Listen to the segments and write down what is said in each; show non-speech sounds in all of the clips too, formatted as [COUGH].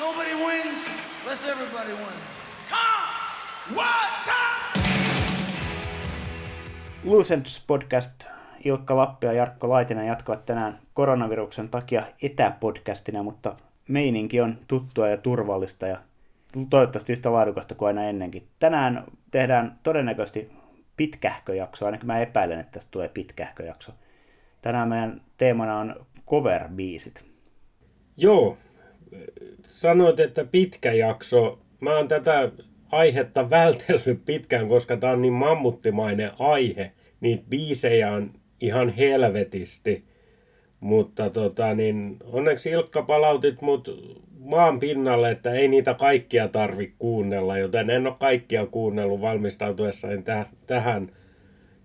Nobody wins unless everybody wins. Come! What time? Lucents podcast Ilkka Lappi ja Jarkko Laitinen jatkavat tänään koronaviruksen takia etäpodcastina, mutta meininki on tuttua ja turvallista ja toivottavasti yhtä laadukasta kuin aina ennenkin. Tänään tehdään todennäköisesti pitkähkö jakso, ainakin mä epäilen, että tästä tulee pitkähkö jakso. Tänään meidän teemana on cover-biisit. Joo, sanoit, että pitkä jakso. Mä oon tätä aihetta vältellyt pitkään, koska tää on niin mammuttimainen aihe. Niitä biisejä on ihan helvetisti. Mutta tota, niin onneksi Ilkka palautit mut maan pinnalle, että ei niitä kaikkia tarvi kuunnella, joten en ole kaikkia kuunnellut valmistautuessani täh- tähän.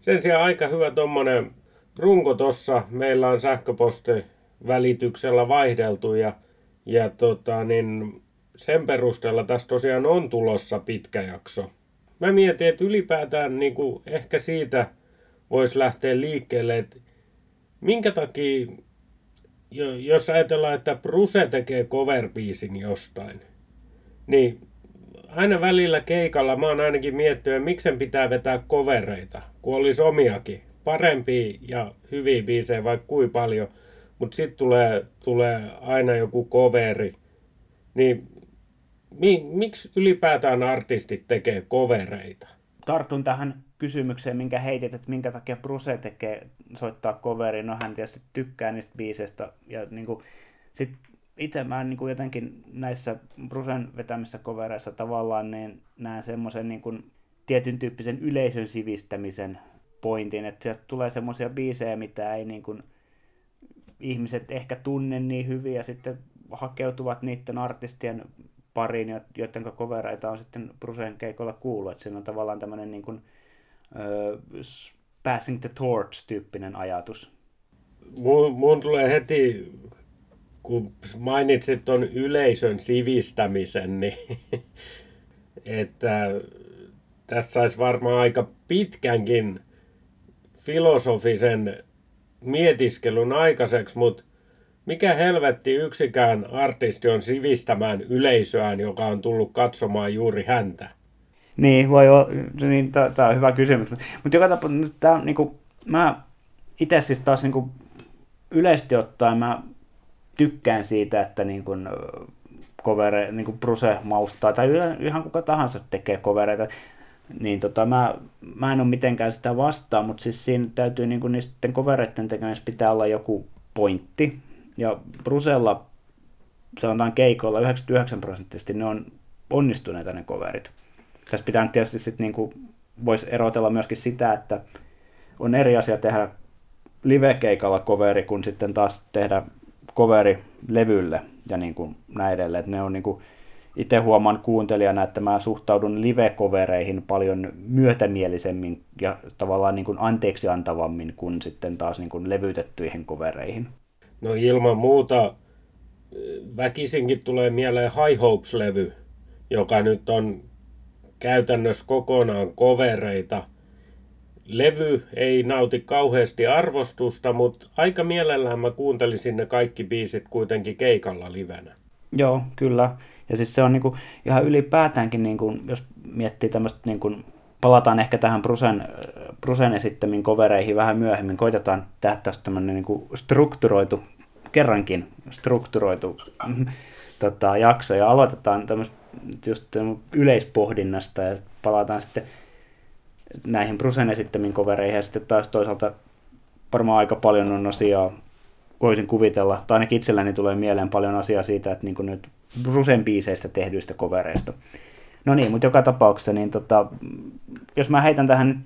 Sen sijaan aika hyvä tommonen runko tossa. Meillä on sähköposti välityksellä vaihdeltu ja, ja tota, niin sen perusteella tässä tosiaan on tulossa pitkä jakso. Mä mietin, että ylipäätään niin kuin ehkä siitä voisi lähteä liikkeelle, että minkä takia, jos ajatellaan, että Bruse tekee cover jostain, niin aina välillä keikalla mä oon ainakin miettinyt, miksen pitää vetää kovereita, kun olisi omiakin. Parempia ja hyviä biisejä vaikka kuin paljon, mutta sitten tulee, tulee aina joku coveri. Niin mi, miksi ylipäätään artistit tekee kovereita? Tartun tähän kysymykseen, minkä heitit, että minkä takia Bruse tekee, soittaa coveri. No hän tietysti tykkää niistä biiseistä. Ja niin kuin, sit itse mä niin kuin jotenkin näissä Brusen vetämissä kovereissa tavallaan niin näen semmoisen niin kuin tietyn tyyppisen yleisön sivistämisen pointin, että sieltä tulee semmoisia biisejä, mitä ei niin kuin ihmiset ehkä tunne niin hyvin ja sitten hakeutuvat niiden artistien pariin, joiden kovereita on sitten Brusen keikolla kuullut. Että siinä on tavallaan tämmöinen niin kuin, uh, passing the torch-tyyppinen ajatus. Mun, mun tulee heti, kun mainitsit tuon yleisön sivistämisen, niin [LAUGHS] että tässä saisi varmaan aika pitkänkin filosofisen mietiskelun aikaiseksi, mutta mikä helvetti yksikään artisti on sivistämään yleisöään, joka on tullut katsomaan juuri häntä? Niin, voi olla, niin tämä on hyvä kysymys. Mutta joka tapauksessa, tämä on, niin kuin, mä itse siis taas niin kuin, yleisesti ottaen mä tykkään siitä, että niin kuin, covere, niin kuin Bruse maustaa, tai ihan kuka tahansa tekee kovereita, niin tota, mä, mä en ole mitenkään sitä vastaan, mutta siis siinä täytyy niin kuin niiden kovereiden tekemisessä pitää olla joku pointti, ja Brusella sanotaan keikoilla 99 prosenttisesti ne on onnistuneita ne coverit. Tässä pitää tietysti sitten niinku, voisi erotella myöskin sitä, että on eri asia tehdä live-keikalla coveri, kun sitten taas tehdä coveri levylle ja niin kuin näin edelleen. Että ne on niin kuin, itse huomaan kuuntelijana, että mä suhtaudun live-kovereihin paljon myötämielisemmin ja tavallaan niin kuin anteeksi antavammin kuin sitten taas niin kuin levytettyihin kovereihin. No ilman muuta väkisinkin tulee mieleen High Hopes-levy, joka nyt on käytännössä kokonaan kovereita. Levy ei nauti kauheasti arvostusta, mutta aika mielellään mä kuuntelisin ne kaikki biisit kuitenkin keikalla livenä. Joo, kyllä. Ja siis se on niinku ihan ylipäätäänkin, niinku, jos miettii tämmöistä, niinku, palataan ehkä tähän Brusen, Brusen esittämiin kovereihin vähän myöhemmin, koitetaan tehdä tästä tämmöinen niinku strukturoitu, kerrankin strukturoitu tota, jakso, ja aloitetaan tämmöistä just yleispohdinnasta, ja palataan sitten näihin Brusen esittämiin kovereihin, ja sitten taas toisaalta varmaan aika paljon on asiaa, voisin kuvitella, tai ainakin itselläni tulee mieleen paljon asiaa siitä, että niin nyt Brusen biiseistä tehdyistä kovereista. No niin, mutta joka tapauksessa, niin tota, jos mä heitän tähän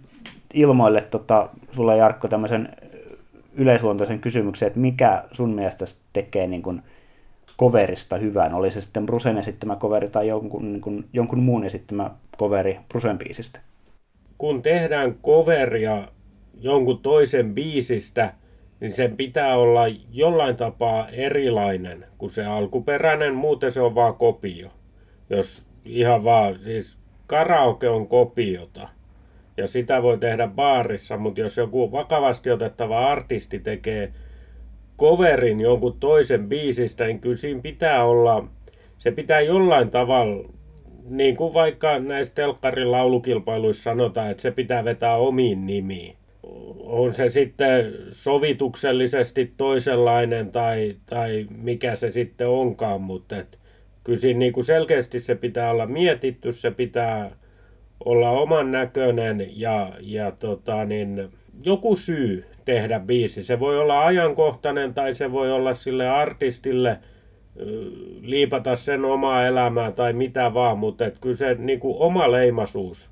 ilmoille tota, sulle Jarkko tämmöisen yleisluontoisen kysymyksen, että mikä sun mielestä tekee niin kuin coverista hyvän, oli se sitten Brusen esittämä coveri tai jonkun, niin kuin, jonkun muun esittämä coveri Brusen biisistä? Kun tehdään coveria jonkun toisen biisistä, niin sen pitää olla jollain tapaa erilainen kuin se alkuperäinen, muuten se on vaan kopio. Jos ihan vaan, siis karaoke on kopiota. Ja sitä voi tehdä baarissa, mutta jos joku vakavasti otettava artisti tekee coverin jonkun toisen biisistä, niin kyllä siinä pitää olla se pitää jollain tavalla, niin kuin vaikka näissä telkkarin laulukilpailuissa sanotaan, että se pitää vetää omiin nimiin. On se sitten sovituksellisesti toisenlainen tai, tai mikä se sitten onkaan, mutta et, kyllä siinä niin kuin selkeästi se pitää olla mietitty, se pitää olla oman näköinen ja, ja tota, niin, joku syy tehdä biisi. Se voi olla ajankohtainen tai se voi olla sille artistille liipata sen omaa elämää tai mitä vaan, mutta et kyllä se niin kuin oma leimasuus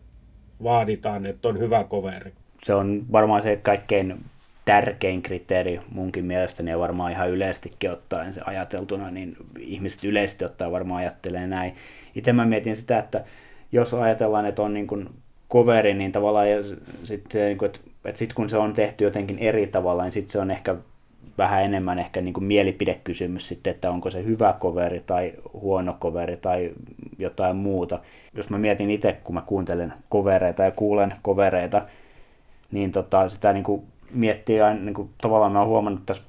vaaditaan, että on hyvä coveri. Se on varmaan se kaikkein tärkein kriteeri munkin mielestäni ja varmaan ihan yleisestikin ottaen se ajateltuna, niin ihmiset yleisesti ottaa varmaan ajattelee näin. Itse mä mietin sitä, että jos ajatellaan, että on niin kuin coveri, niin tavallaan sitten niin että, että sit kun se on tehty jotenkin eri tavalla, niin sitten se on ehkä vähän enemmän ehkä niin kuin mielipidekysymys sitten, että onko se hyvä coveri tai huono coveri tai jotain muuta. Jos mä mietin itse, kun mä kuuntelen kovereita ja kuulen kovereita, niin tota, sitä niin kuin miettii aina, niin kuin, tavallaan mä oon huomannut tässä,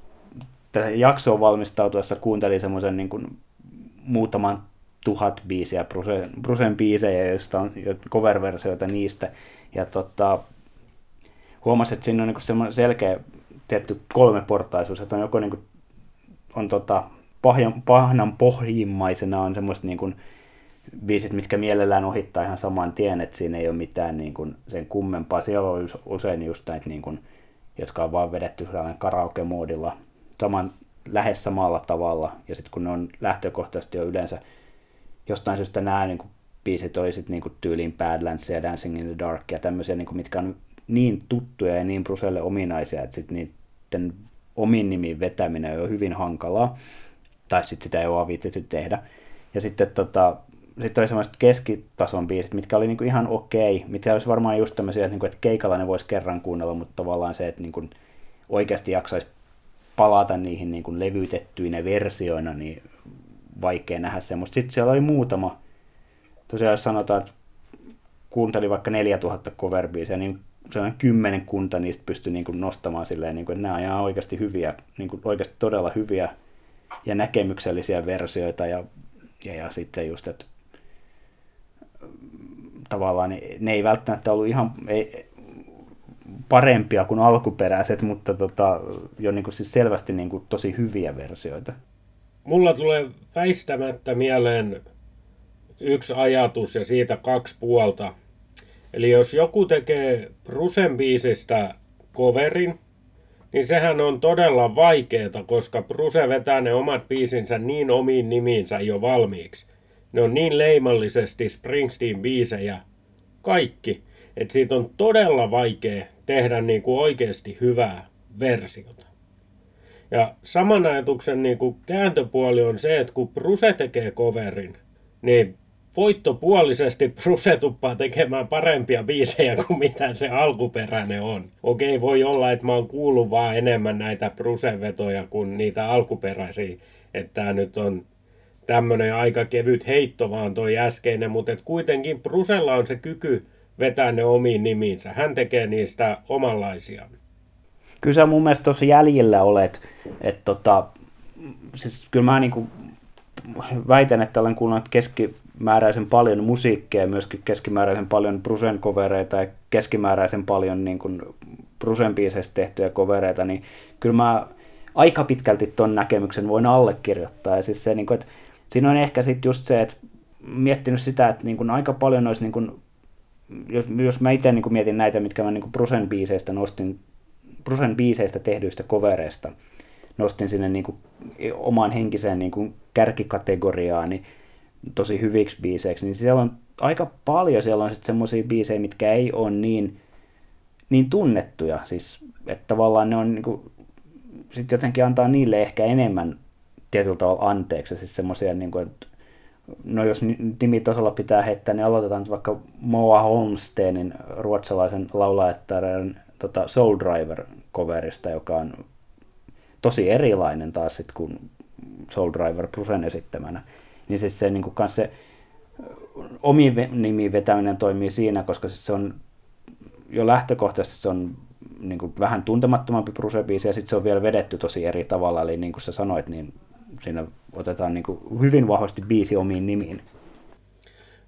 tässä jaksoon valmistautuessa kuuntelin semmoisen niin kuin, muutaman tuhat biisiä, Brusen, Brusen biisejä, joista on cover-versioita niistä. Ja tota, huomasin, että siinä on niin semmoinen selkeä tietty kolmeportaisuus, että on joko niin kuin, on tota, pahjan, pahnan pohjimmaisena on semmoiset niin kuin, biisit, mitkä mielellään ohittaa ihan saman tien, että siinä ei ole mitään niin kuin, sen kummempaa. Siellä on usein just näitä, niin kuin, jotka on vaan vedetty karaoke-moodilla saman, lähes samalla tavalla. Ja sitten kun ne on lähtökohtaisesti jo yleensä jostain syystä nämä niin kuin, biisit oli sitten niin tyyliin Badlands ja Dancing in the Dark ja tämmöisiä, niin kuin, mitkä on niin tuttuja ja niin Bruselle ominaisia, että sitten niiden omin nimiin vetäminen on hyvin hankalaa. Tai sitten sitä ei ole viitetty tehdä. Ja sitten tota, sitten oli semmoiset keskitason biisit, mitkä oli niinku ihan okei, mitkä olisi varmaan just tämmöisiä, niinku, että keikalla ne voisi kerran kuunnella, mutta tavallaan se, että niinku oikeasti jaksaisi palata niihin niinku levytettyinä versioina, niin vaikea nähdä semmoista. Sitten siellä oli muutama, tosiaan jos sanotaan, että kuunteli vaikka 4000 cover niin sellainen kymmenen kunta niistä pystyi niin kuin nostamaan silleen, niin kuin, että nämä on oikeasti hyviä, niin kuin oikeasti todella hyviä ja näkemyksellisiä versioita ja, ja, ja sitten just, että tavallaan ne, ne ei välttämättä ollut ihan ei, parempia kuin alkuperäiset, mutta tota, jo niin kuin siis selvästi niin kuin tosi hyviä versioita. Mulla tulee väistämättä mieleen yksi ajatus ja siitä kaksi puolta. Eli jos joku tekee Brusen biisistä coverin, niin sehän on todella vaikeeta, koska Bruse vetää ne omat biisinsä niin omiin nimiinsä jo valmiiksi. Ne on niin leimallisesti Springsteen-biisejä, kaikki, että siitä on todella vaikea tehdä niin kuin oikeasti hyvää versiota. Ja saman ajatuksen niin kuin kääntöpuoli on se, että kun Bruse tekee coverin, niin voittopuolisesti [LAUGHS] Bruse tuppaa tekemään parempia biisejä kuin mitä se alkuperäinen on. Okei, voi olla, että mä oon kuullut vaan enemmän näitä Bruse-vetoja kuin niitä alkuperäisiä. Että tämä nyt on tämmöinen aika kevyt heitto vaan toi äskeinen, mutta et kuitenkin Brusella on se kyky vetää ne omiin nimiinsä. Hän tekee niistä omanlaisia. Kyllä sä mun mielestä tuossa jäljellä olet, että tota, siis kyllä mä niinku väitän, että olen kuunnellut keskimääräisen paljon musiikkia myöskin keskimääräisen paljon Brusen kovereita ja keskimääräisen paljon niin kuin Brusen biiseistä tehtyjä kovereita, niin kyllä mä aika pitkälti ton näkemyksen voin allekirjoittaa. Ja siis se, niin kuin, että siinä on ehkä sitten just se, että miettinyt sitä, että niin kuin aika paljon olisi, niin kuin, jos, jos mä itse niin mietin näitä, mitkä mä niin Brusen biiseistä nostin, Brusen biiseistä tehdyistä kovereista, nostin sinne niin kuin omaan henkiseen niin kuin kärkikategoriaan, niin tosi hyviksi biiseiksi, niin siellä on aika paljon siellä on sitten semmoisia biisejä, mitkä ei ole niin, niin tunnettuja. Siis, että tavallaan ne on niin kuin, sit jotenkin antaa niille ehkä enemmän tietyllä tavalla anteeksi. Siis semmoisia, niin kuin, että no jos nimitasolla pitää heittää, niin aloitetaan nyt vaikka Moa Holmsteenin ruotsalaisen laulajattaren tota Soul Driver-coverista, joka on tosi erilainen taas sit kuin Soul Driver Brusen esittämänä. Niin siis se, niin kuin se omi nimi vetäminen toimii siinä, koska siis se on jo lähtökohtaisesti se on niin kuin vähän tuntemattomampi Bruce-biisi, ja sitten se on vielä vedetty tosi eri tavalla, eli niin kuin sä sanoit, niin siinä otetaan niin kuin hyvin vahvasti biisi omiin nimiin.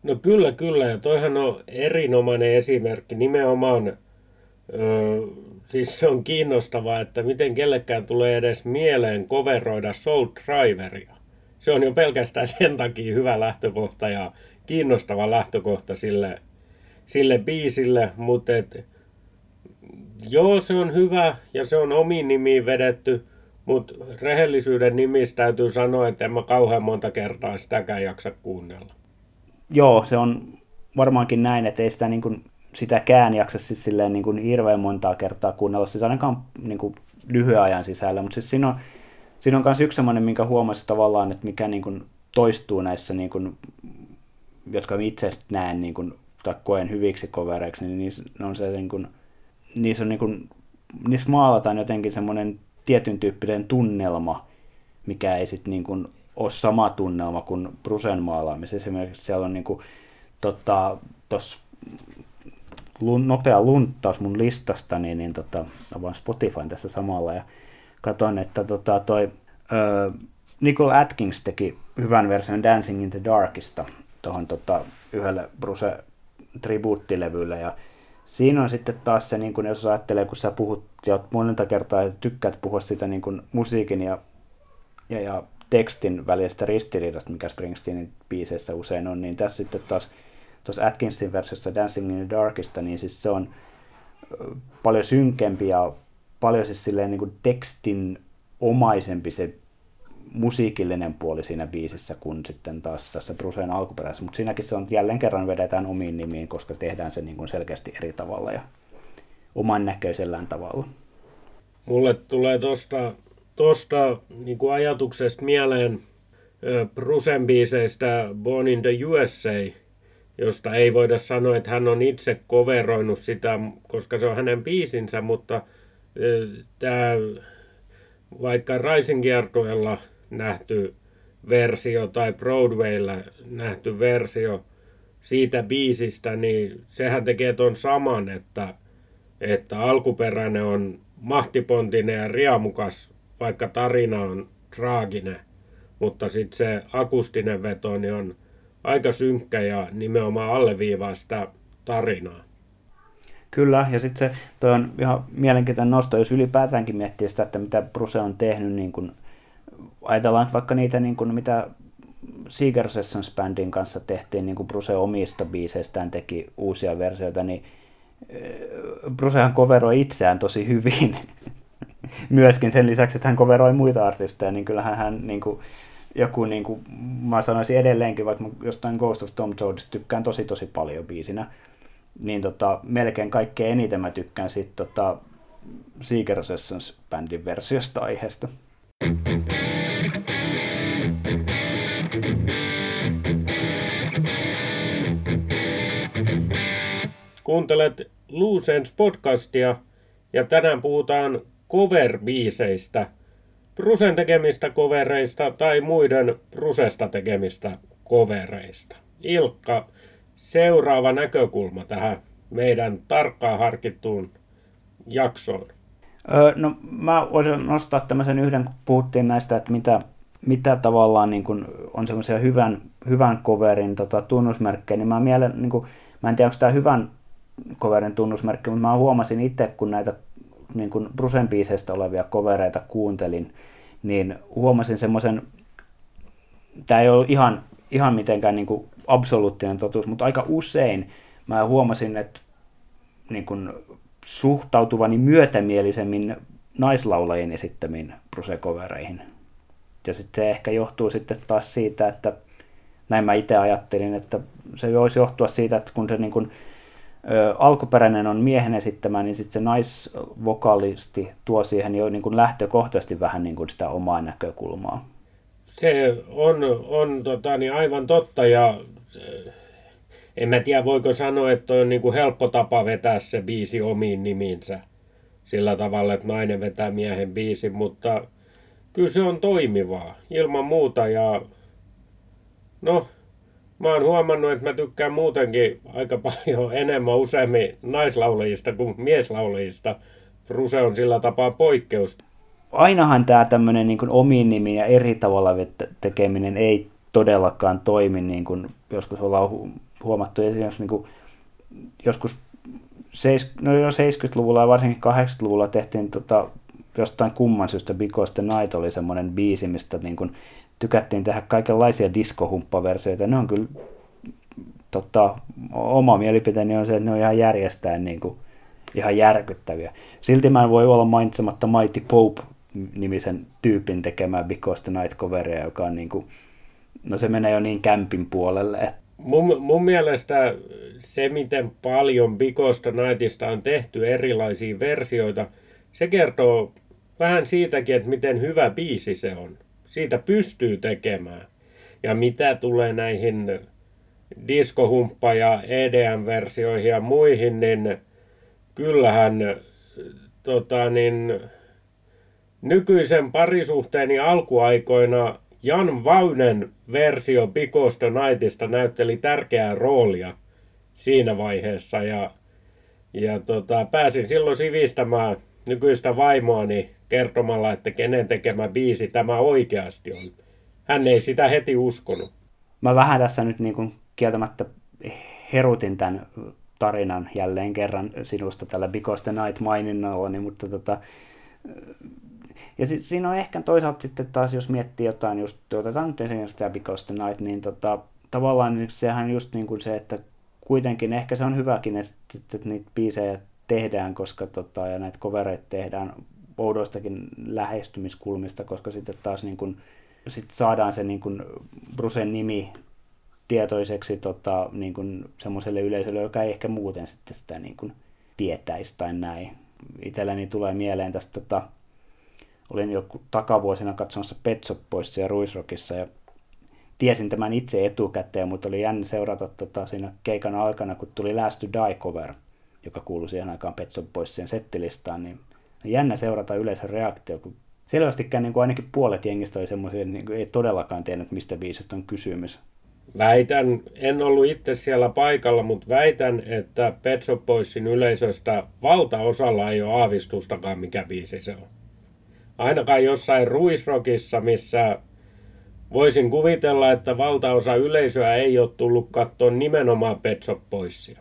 No kyllä, kyllä. Ja toihan on erinomainen esimerkki nimenomaan. Öö, siis se on kiinnostavaa, että miten kellekään tulee edes mieleen coveroida Soul Driveria. Se on jo pelkästään sen takia hyvä lähtökohta ja kiinnostava lähtökohta sille, sille biisille, mutta joo, se on hyvä ja se on omiin nimiin vedetty, mutta rehellisyyden nimissä täytyy sanoa, että en mä kauhean monta kertaa sitäkään jaksa kuunnella. Joo, se on varmaankin näin, että ei sitä niin kuin, sitäkään jaksa siis silleen niin kuin hirveän montaa kertaa kuunnella, siis ainakaan niin kuin lyhyen ajan sisällä, mutta siis siinä on, siinä on myös yksi semmoinen, minkä huomasi tavallaan, että mikä niin kuin toistuu näissä, niin kuin, jotka itse näen niin kuin, tai koen hyviksi kovereiksi, niin niissä on se niin kuin, niissä, on niin kuin, niissä maalataan jotenkin semmoinen tietyn tyyppinen tunnelma, mikä ei sitten niin kuin ole sama tunnelma kuin Brusen maalaamisessa. Esimerkiksi siellä on niin kuin, tota, tos, lun, nopea lunttaus mun listasta, niin, niin tota, avaan Spotifyn tässä samalla ja katson, että tota, toi ö, Nicole Atkins teki hyvän version Dancing in the Darkista tuohon tota, yhdelle Bruce tribuuttilevylle ja siinä on sitten taas se, niin kun jos ajattelee, kun sä puhut ja monelta kertaa ja tykkäät puhua sitä niin kun musiikin ja, ja, ja tekstin välisestä ristiriidasta, mikä Springsteenin biiseissä usein on, niin tässä sitten taas tuossa Atkinsin versiossa Dancing in the Darkista, niin siis se on paljon synkempi ja paljon siis silleen niin kuin tekstin omaisempi se musiikillinen puoli siinä biisissä kuin sitten taas tässä Bruceen alkuperäisessä, mutta siinäkin se on jälleen kerran vedetään omiin nimiin, koska tehdään se niin kuin selkeästi eri tavalla ja oman näköisellään tavalla. Mulle tulee tuosta tosta niin kuin ajatuksesta mieleen Brucen biiseistä Born in the USA, josta ei voida sanoa, että hän on itse koveroinut sitä, koska se on hänen biisinsä, mutta tämä vaikka Rising kiertueella nähty versio tai Broadwaylla nähty versio siitä biisistä, niin sehän tekee ton saman, että, että alkuperäinen on mahtipontinen ja riamukas, vaikka tarina on traaginen, mutta sitten se akustinen veto niin on aika synkkä ja nimenomaan alleviivaa sitä tarinaa. Kyllä, ja sitten se toi on ihan mielenkiintoinen nosto, jos ylipäätäänkin miettii sitä, että mitä Bruce on tehnyt, niin kun, ajatellaan vaikka niitä, niin kun, mitä Seeger Sessions Bandin kanssa tehtiin, niin kuin Bruce omista biiseistään teki uusia versioita, niin eh, Brucehan coveroi itseään tosi hyvin. [LAUGHS] Myöskin sen lisäksi, että hän coveroi muita artisteja, niin kyllähän hän niin kuin, joku, niin kuin, mä sanoisin edelleenkin, vaikka jostain Ghost of Tom Jonesista tykkään tosi tosi paljon biisinä, niin tota, melkein kaikkein eniten mä tykkään siitä tota, Seeker Sessions bändin versiosta aiheesta. Kuuntelet Luusens podcastia ja tänään puhutaan cover-biiseistä, Prusen tekemistä kovereista tai muiden Prusesta tekemistä kovereista. Ilkka, seuraava näkökulma tähän meidän tarkkaan harkittuun jaksoon? Öö, no mä voisin nostaa tämmöisen yhden, kun puhuttiin näistä, että mitä, mitä tavallaan niin kun on semmoisia hyvän, hyvän coverin tota, tunnusmerkkejä, niin mä, mielen, niin kun, mä en tiedä, onko tämä hyvän coverin tunnusmerkki, mutta mä huomasin itse, kun näitä niin kun Brusen biiseistä olevia covereita kuuntelin, niin huomasin semmoisen, tämä ei ole ihan, ihan mitenkään niin kuin absoluuttinen totuus, mutta aika usein mä huomasin, että niin kuin suhtautuvani myötämielisemmin naislaulajien esittämiin brusekovereihin. Ja sitten se ehkä johtuu sitten taas siitä, että näin mä itse ajattelin, että se voisi johtua siitä, että kun se niin kuin, alkuperäinen on miehen esittämä, niin sitten se naisvokalisti tuo siihen jo niin kuin lähtökohtaisesti vähän niin kuin sitä omaa näkökulmaa. Se on, on tota, niin aivan totta ja en mä tiedä voiko sanoa, että on niin kuin helppo tapa vetää se biisi omiin nimiinsä. Sillä tavalla, että nainen vetää miehen biisin, mutta kyllä se on toimivaa ilman muuta ja no mä oon huomannut, että mä tykkään muutenkin aika paljon [LAUGHS] enemmän useammin naislaulajista kuin mieslaulajista. Ruse on sillä tapaa poikkeus. ainahan tämä tämmöinen niin omiin nimiin ja eri tavalla tekeminen ei todellakaan toimi, niin kuin joskus ollaan huomattu esimerkiksi niin kuin joskus no jo 70-luvulla ja varsinkin 80-luvulla tehtiin tota, jostain kumman syystä Because the Night oli semmoinen biisi, mistä niin kuin tykättiin tehdä kaikenlaisia diskohumppaversioita. Ne on kyllä tota, oma mielipiteeni on se, että ne on ihan järjestään niin kuin, ihan järkyttäviä. Silti mä en voi olla mainitsematta Mighty Pope-nimisen tyypin tekemään Because the Night coveria, joka on niin kuin, no se menee jo niin kämpin puolelle. Että... Mun, mun mielestä se, miten paljon Because the Nightista on tehty erilaisia versioita, se kertoo vähän siitäkin, että miten hyvä biisi se on. Siitä pystyy tekemään. Ja mitä tulee näihin diskohumppa- ja EDM-versioihin ja muihin, niin kyllähän tota, niin, nykyisen parisuhteeni alkuaikoina Jan Vaunen versio the Nightista näytteli tärkeää roolia siinä vaiheessa ja, ja tota, pääsin silloin sivistämään nykyistä vaimoani kertomalla, että kenen tekemä biisi tämä oikeasti on. Hän ei sitä heti uskonut. Mä vähän tässä nyt niin kuin kieltämättä herutin tämän tarinan jälleen kerran sinusta tällä Because the Night maininnalla, niin, mutta tota, ja sit, siinä on ehkä toisaalta sitten taas, jos miettii jotain, just otetaan nyt esimerkiksi tämä Because the Night, niin tota, tavallaan sehän just niin kuin se, että kuitenkin ehkä se on hyväkin, että, että niitä biisejä tehdään, koska tota, ja näitä kovereita tehdään oudoistakin lähestymiskulmista, koska sitten taas niin kuin, sit saadaan se niin kuin Brusen nimi tietoiseksi tota, niin kuin semmoiselle yleisölle, joka ei ehkä muuten sitten sitä niin kuin tietäisi tai näin. Itselläni tulee mieleen tästä, tota, olin jo takavuosina katsomassa Pet Shop ja Ruisrockissa ja tiesin tämän itse etukäteen, mutta oli jännä seurata tota, siinä keikan aikana, kun tuli Last to Die cover, joka kuului siihen aikaan Pet Shop Boysien settilistaan, niin jännä seurata yleisön reaktio, kun selvästikään niin kuin ainakin puolet jengistä oli semmoisia, että niin kuin ei todellakaan tiennyt, mistä biisistä on kysymys. Väitän, en ollut itse siellä paikalla, mutta väitän, että Pet Shop Boysin yleisöstä valtaosalla ei ole aavistustakaan, mikä biisi se on. Ainakaan jossain ruisrokissa, missä voisin kuvitella, että valtaosa yleisöä ei ole tullut katsoa nimenomaan Pet Shop Boysia.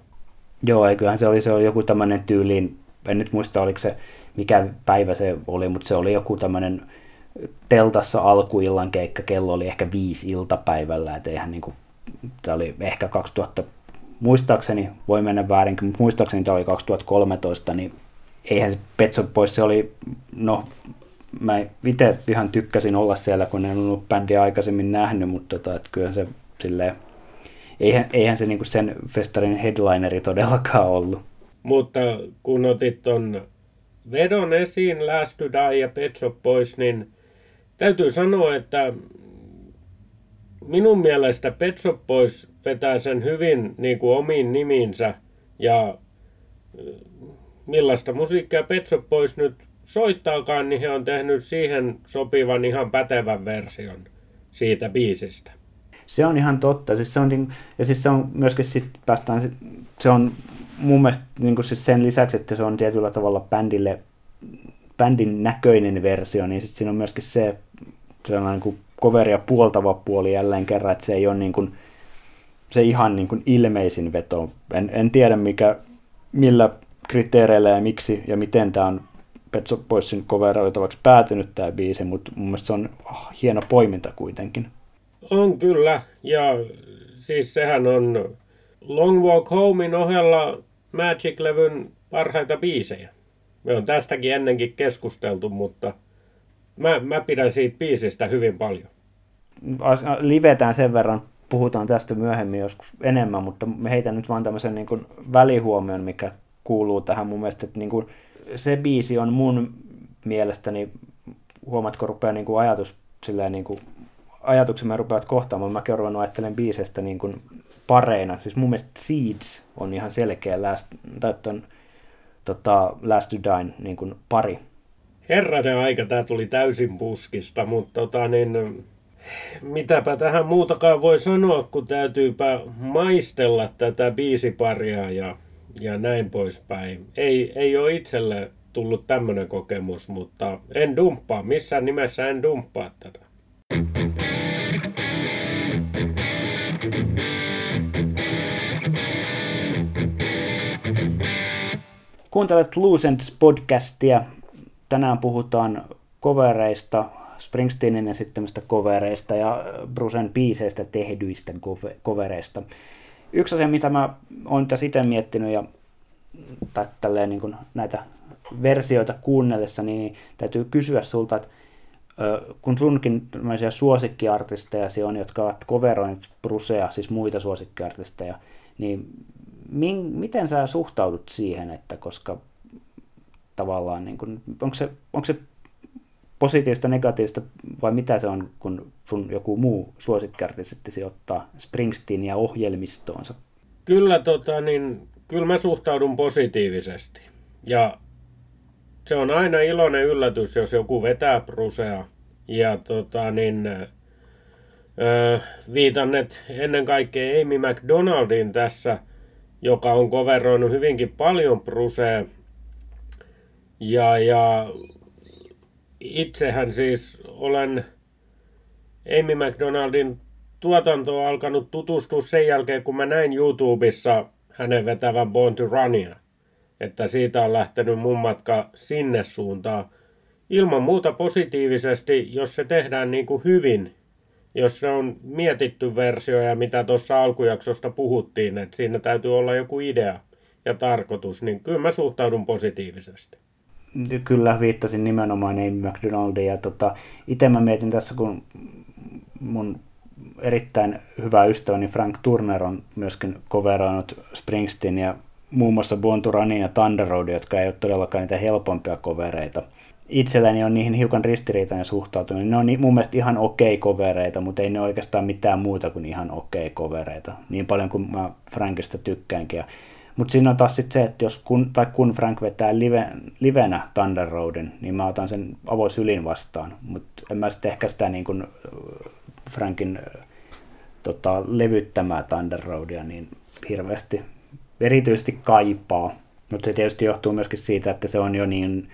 Joo, eiköhän se oli, se oli joku tämmöinen tyyliin, en nyt muista oliko se, mikä päivä se oli, mutta se oli joku tämmöinen teltassa alkuillan keikka, kello oli ehkä viisi iltapäivällä, että eihän niinku, tämä oli ehkä 2000, muistaakseni, voi mennä väärinkin, mutta muistaakseni tämä oli 2013, niin eihän se Petso pois, se oli, no mä itse ihan tykkäsin olla siellä, kun en ollut bändiä aikaisemmin nähnyt, mutta tota, että kyllä se silleen, eihän, eihän se niinku sen festarin headlineri todellakaan ollut. Mutta kun otit ton vedon esiin Last to Die ja Pet Shop Boys, niin täytyy sanoa, että minun mielestä Pet Shop Boys vetää sen hyvin niin kuin omiin nimiinsä ja millaista musiikkia Pet Shop Boys nyt soittaakaan, niin he on tehnyt siihen sopivan ihan pätevän version siitä biisistä. Se on ihan totta. Siis se on, niin, ja siis se on myöskin sitten päästään, se on mun mielestä niin kuin siis sen lisäksi, että se on tietyllä tavalla bändille, bändin näköinen versio, niin sitten siinä on myöskin se sellainen niin coveria puoltava puoli jälleen kerran, että se ei ole niin kuin, se ihan niin kuin ilmeisin veto. En, en tiedä mikä, millä kriteereillä ja miksi ja miten tämä on Pet Shop Boysin coveroitavaksi päätynyt tämä biisi, mutta mun mielestä se on oh, hieno poiminta kuitenkin. On kyllä, ja siis sehän on Long Walk Homein ohella Magic-levyn parhaita biisejä. Me on tästäkin ennenkin keskusteltu, mutta mä, mä pidän siitä biisistä hyvin paljon. Livetään sen verran, puhutaan tästä myöhemmin joskus enemmän, mutta me heitän nyt vaan tämmöisen niin kuin välihuomion, mikä kuuluu tähän mun mielestä, että niin kuin se biisi on mun mielestäni, huomatko rupeaa niin kuin ajatus silleen niin kuin ajatuksemme rupeat kohtaamaan. Mä kerron ajattelen biisestä niin kuin pareina. Siis mun mielestä Seeds on ihan selkeä last, tai ton, tota, Last to Dine niin kuin pari. Herranen aika, tää tuli täysin puskista, mutta tota niin, mitäpä tähän muutakaan voi sanoa, kun täytyypä maistella tätä biisiparia ja, ja näin poispäin. Ei, ei ole itselle tullut tämmöinen kokemus, mutta en dumppaa, missään nimessä en dumppaa tätä. Kuuntelet Lucents podcastia. Tänään puhutaan kovereista, Springsteenin esittämistä kovereista ja Brusen biiseistä tehdyistä kovereista. Yksi asia, mitä mä oon tässä itse miettinyt ja tai tälleen niin kuin näitä versioita kuunnellessa, niin täytyy kysyä sulta, että kun sunkin suosikkiartisteja on, jotka ovat coveroineet Brusea, siis muita suosikkiartisteja, niin min, miten sä suhtaudut siihen, että koska tavallaan, niin kun, onko, se, onko se positiivista, negatiivista vai mitä se on, kun sun joku muu suosikkiartisti ottaa Springsteenia ohjelmistoonsa? Kyllä, tota, niin, kyllä mä suhtaudun positiivisesti. Ja se on aina iloinen yllätys, jos joku vetää Brusea. Ja tota, niin, öö, ennen kaikkea Amy McDonaldin tässä, joka on koveroinut hyvinkin paljon Brusea. Ja, ja itsehän siis olen Amy McDonaldin tuotantoa alkanut tutustua sen jälkeen, kun mä näin YouTubessa hänen vetävän Born to Runia. Että siitä on lähtenyt mun matka sinne suuntaan. Ilman muuta positiivisesti, jos se tehdään niin kuin hyvin, jos se on mietitty versio ja mitä tuossa alkujaksosta puhuttiin, että siinä täytyy olla joku idea ja tarkoitus, niin kyllä mä suhtaudun positiivisesti kyllä viittasin nimenomaan Amy McDonaldiin. Tota, itse mä mietin tässä, kun mun erittäin hyvä ystäväni Frank Turner on myöskin coveroinut Springsteen ja muun muassa Runin ja Thunder Road, jotka ei ole todellakaan niitä helpompia kovereita. Itselläni on niihin hiukan ristiriitainen suhtautuminen. Ne on mun mielestä ihan okei kovereita, mutta ei ne oikeastaan mitään muuta kuin ihan okei kovereita. Niin paljon kuin mä Frankista tykkäänkin. Mutta siinä on taas sit se, että jos kun, tai kun Frank vetää live, livenä Thunder Roadin, niin mä otan sen avoisylin vastaan. Mutta en mä sitten ehkä sitä niin kuin Frankin tota, levyttämää Thunder Roadia niin hirveästi erityisesti kaipaa. Mutta se tietysti johtuu myöskin siitä, että se on jo niin,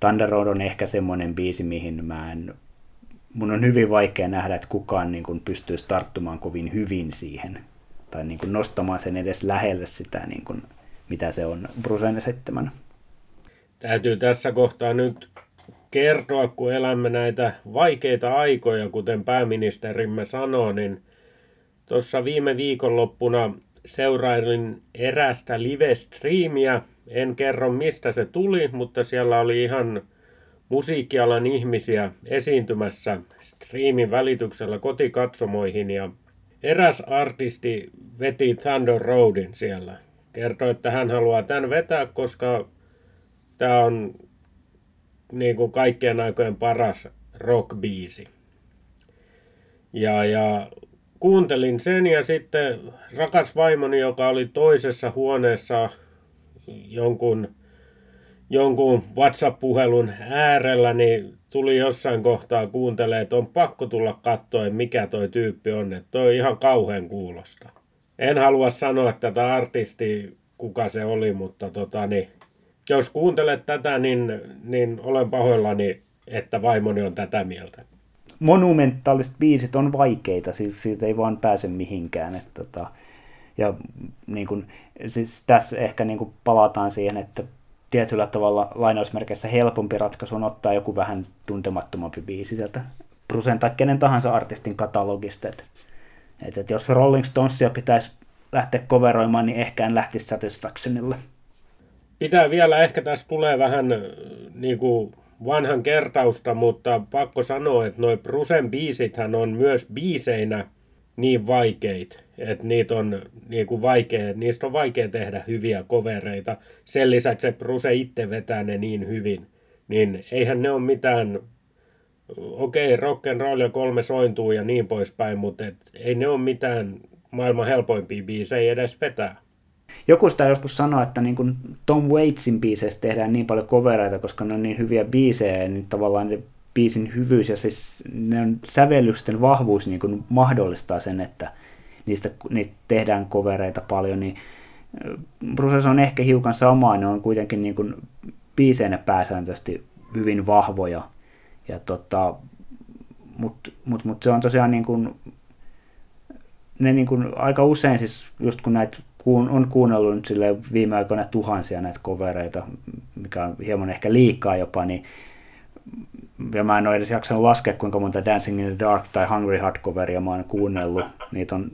Thunder Road on ehkä semmoinen biisi, mihin mä en, mun on hyvin vaikea nähdä, että kukaan niin kuin pystyisi tarttumaan kovin hyvin siihen tai niin kuin nostamaan sen edes lähelle sitä, niin kuin, mitä se on Brusen seitsemän. Täytyy tässä kohtaa nyt kertoa, kun elämme näitä vaikeita aikoja, kuten pääministerimme sanoi, niin tuossa viime viikonloppuna seurailin erästä live-striimiä. En kerro mistä se tuli, mutta siellä oli ihan musiikkialan ihmisiä esiintymässä striimin välityksellä kotikatsomoihin ja eräs artisti veti Thunder Roadin siellä. Kertoi, että hän haluaa tämän vetää, koska tämä on niin kuin kaikkien aikojen paras rockbiisi. Ja, ja kuuntelin sen ja sitten rakas vaimoni, joka oli toisessa huoneessa jonkun, jonkun WhatsApp-puhelun äärellä, niin tuli jossain kohtaa kuuntelee, että on pakko tulla katsoa, mikä toi tyyppi on. Että toi ihan kauhean kuulosta. En halua sanoa tätä artisti, kuka se oli, mutta tota, niin, jos kuuntelet tätä, niin, niin olen pahoillani, että vaimoni on tätä mieltä. Monumentaaliset biisit on vaikeita, siis siitä ei vaan pääse mihinkään. Että, tota, ja niin kun, siis tässä ehkä niin kun palataan siihen, että tietyllä tavalla lainausmerkeissä helpompi ratkaisu on ottaa joku vähän tuntemattomampi biisi sieltä Brusen tai kenen tahansa artistin katalogista. Että, että, että jos Rolling Stonesia pitäisi lähteä coveroimaan, niin ehkä en lähtisi Satisfactionille. Pitää vielä, ehkä tässä tulee vähän niin kuin vanhan kertausta, mutta pakko sanoa, että noin Brusen biisithän on myös biiseinä niin vaikeita, että niitä on niin kuin vaikea, niistä on vaikea tehdä hyviä kovereita. Sen lisäksi, että Bruse itse vetää ne niin hyvin, niin eihän ne ole mitään, okei, okay, rock and roll ja kolme sointuu ja niin poispäin, mutta et, ei ne ole mitään maailman helpoimpia biisejä edes vetää. Joku sitä joskus sanoi, että niin kuin Tom Waitsin biiseistä tehdään niin paljon kovereita, koska ne on niin hyviä biisejä, niin tavallaan ne biisin hyvyys ja siis ne on sävellysten vahvuus niin kuin mahdollistaa sen, että niistä niitä tehdään kovereita paljon, niin Bruces on ehkä hiukan samaa, ne on kuitenkin niin kuin biiseinä pääsääntöisesti hyvin vahvoja. Ja tota, mutta mut, mut se on tosiaan niin kuin, ne niin kuin aika usein siis, just kun näitä kuun, on kuunnellut nyt sille viime aikoina tuhansia näitä kovereita, mikä on hieman ehkä liikaa jopa, niin ja mä en ole edes jaksanut laskea, kuinka monta Dancing in the Dark tai Hungry Heart coveria mä oon kuunnellut. Niitä on,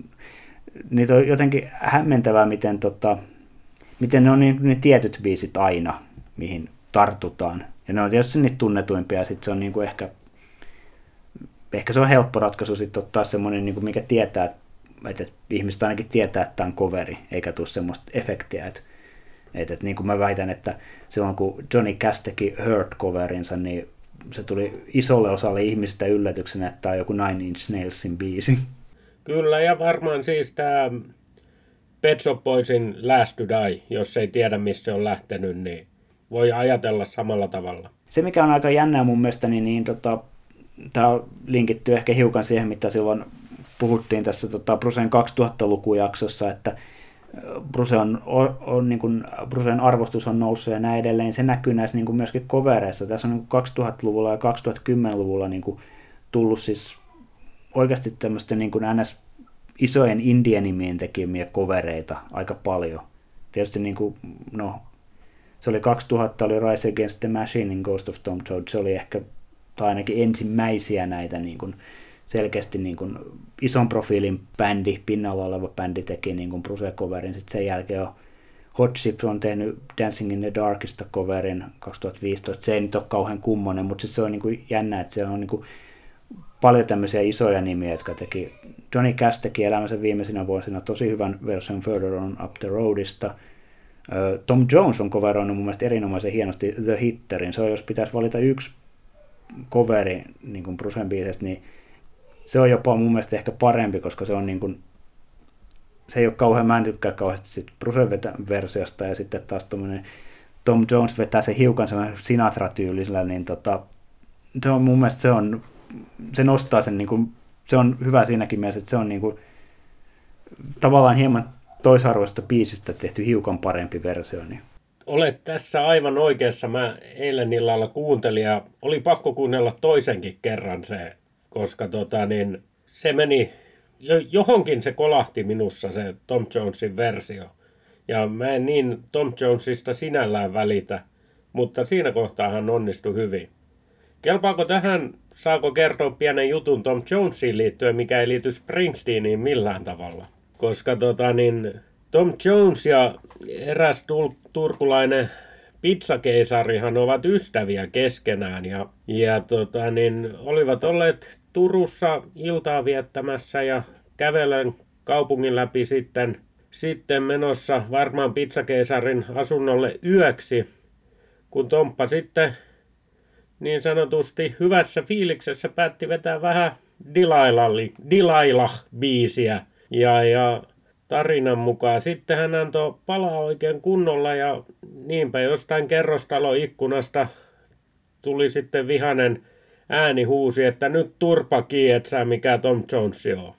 niitä on jotenkin hämmentävää, miten, tota, miten ne on niin, ne tietyt biisit aina, mihin tartutaan. Ja ne on tietysti niitä tunnetuimpia, sitten se on niin kuin ehkä, ehkä se on helppo ratkaisu sitten ottaa semmoinen, niin kuin mikä tietää, että, ihmiset ainakin tietää, että tämä on coveri, eikä tule semmoista efektiä, että, että, että niin kuin mä väitän, että silloin kun Johnny Cash teki Hurt-coverinsa, niin se tuli isolle osalle ihmisistä yllätyksenä, että tämä on joku Nine Inch Nailsin biisi. Kyllä, ja varmaan siis tämä Pet Shop Boysin Last to Die, jos ei tiedä, missä se on lähtenyt, niin voi ajatella samalla tavalla. Se, mikä on aika jännää mun mielestä, niin, niin tota, tämä linkittyy ehkä hiukan siihen, mitä silloin puhuttiin tässä tota, Brusen 2000-lukujaksossa, että Bruse on, on, niin kuin, Brusen arvostus on noussut ja näin edelleen. Se näkyy näissä niin kuin myöskin kovereissa. Tässä on niin 2000-luvulla ja 2010-luvulla niin kuin, tullut siis oikeasti tämmöistä niin kuin NS isojen indianimien tekemiä kovereita aika paljon. Tietysti niin kuin, no, se oli 2000, oli Rise Against the Machine in Ghost of Tom Toad, se oli ehkä, tai ainakin ensimmäisiä näitä niin kuin, selkeästi niin kuin ison profiilin bändi, pinnalla oleva bändi teki niin kuin Bruce-coverin. Sitten sen jälkeen on Hot Chips on tehnyt Dancing in the Darkista coverin 2015. Se ei nyt ole kauhean kummonen, mutta se on niin kuin jännä, että se on niin kuin paljon tämmöisiä isoja nimiä, jotka teki. Johnny Cash teki elämänsä viimeisinä vuosina tosi hyvän version Further on Up the Roadista. Tom Jones on coveroinut mun mielestä erinomaisen hienosti The Hitterin. Se on, jos pitäisi valita yksi coveri niin kuin Brucen biisestä, niin se on jopa mun mielestä ehkä parempi, koska se on niin kuin, se ei ole kauhean, mä en tykkää kauheasti sit Brucen versiosta ja sitten taas tuommoinen Tom Jones vetää se hiukan semmoinen Sinatra-tyylisellä, niin tota, se on mun mielestä se on, se nostaa sen niin kuin, se on hyvä siinäkin mielessä, että se on niin kuin, tavallaan hieman toisarvoista biisistä tehty hiukan parempi versio. Niin. Olet tässä aivan oikeassa. Mä eilen illalla kuuntelin ja oli pakko kuunnella toisenkin kerran se koska tota, niin, se meni, johonkin se kolahti minussa se Tom Jonesin versio. Ja mä en niin Tom Jonesista sinällään välitä, mutta siinä kohtaa hän onnistui hyvin. Kelpaako tähän, saako kertoa pienen jutun Tom Jonesiin liittyen, mikä ei liity Springsteeniin millään tavalla? Koska tota, niin, Tom Jones ja eräs turkulainen pizzakeisarihan ovat ystäviä keskenään ja, ja tota, niin, olivat olleet Turussa iltaa viettämässä ja kävelen kaupungin läpi sitten, sitten menossa varmaan pizzakeisarin asunnolle yöksi, kun Tomppa sitten niin sanotusti hyvässä fiiliksessä päätti vetää vähän Dilaila-biisiä. Ja, ja tarinan mukaan. Sitten hän antoi palaa oikein kunnolla ja niinpä jostain kerrostaloikkunasta tuli sitten vihanen ääni huusi, että nyt turpa kietsää, mikä Tom Jones on.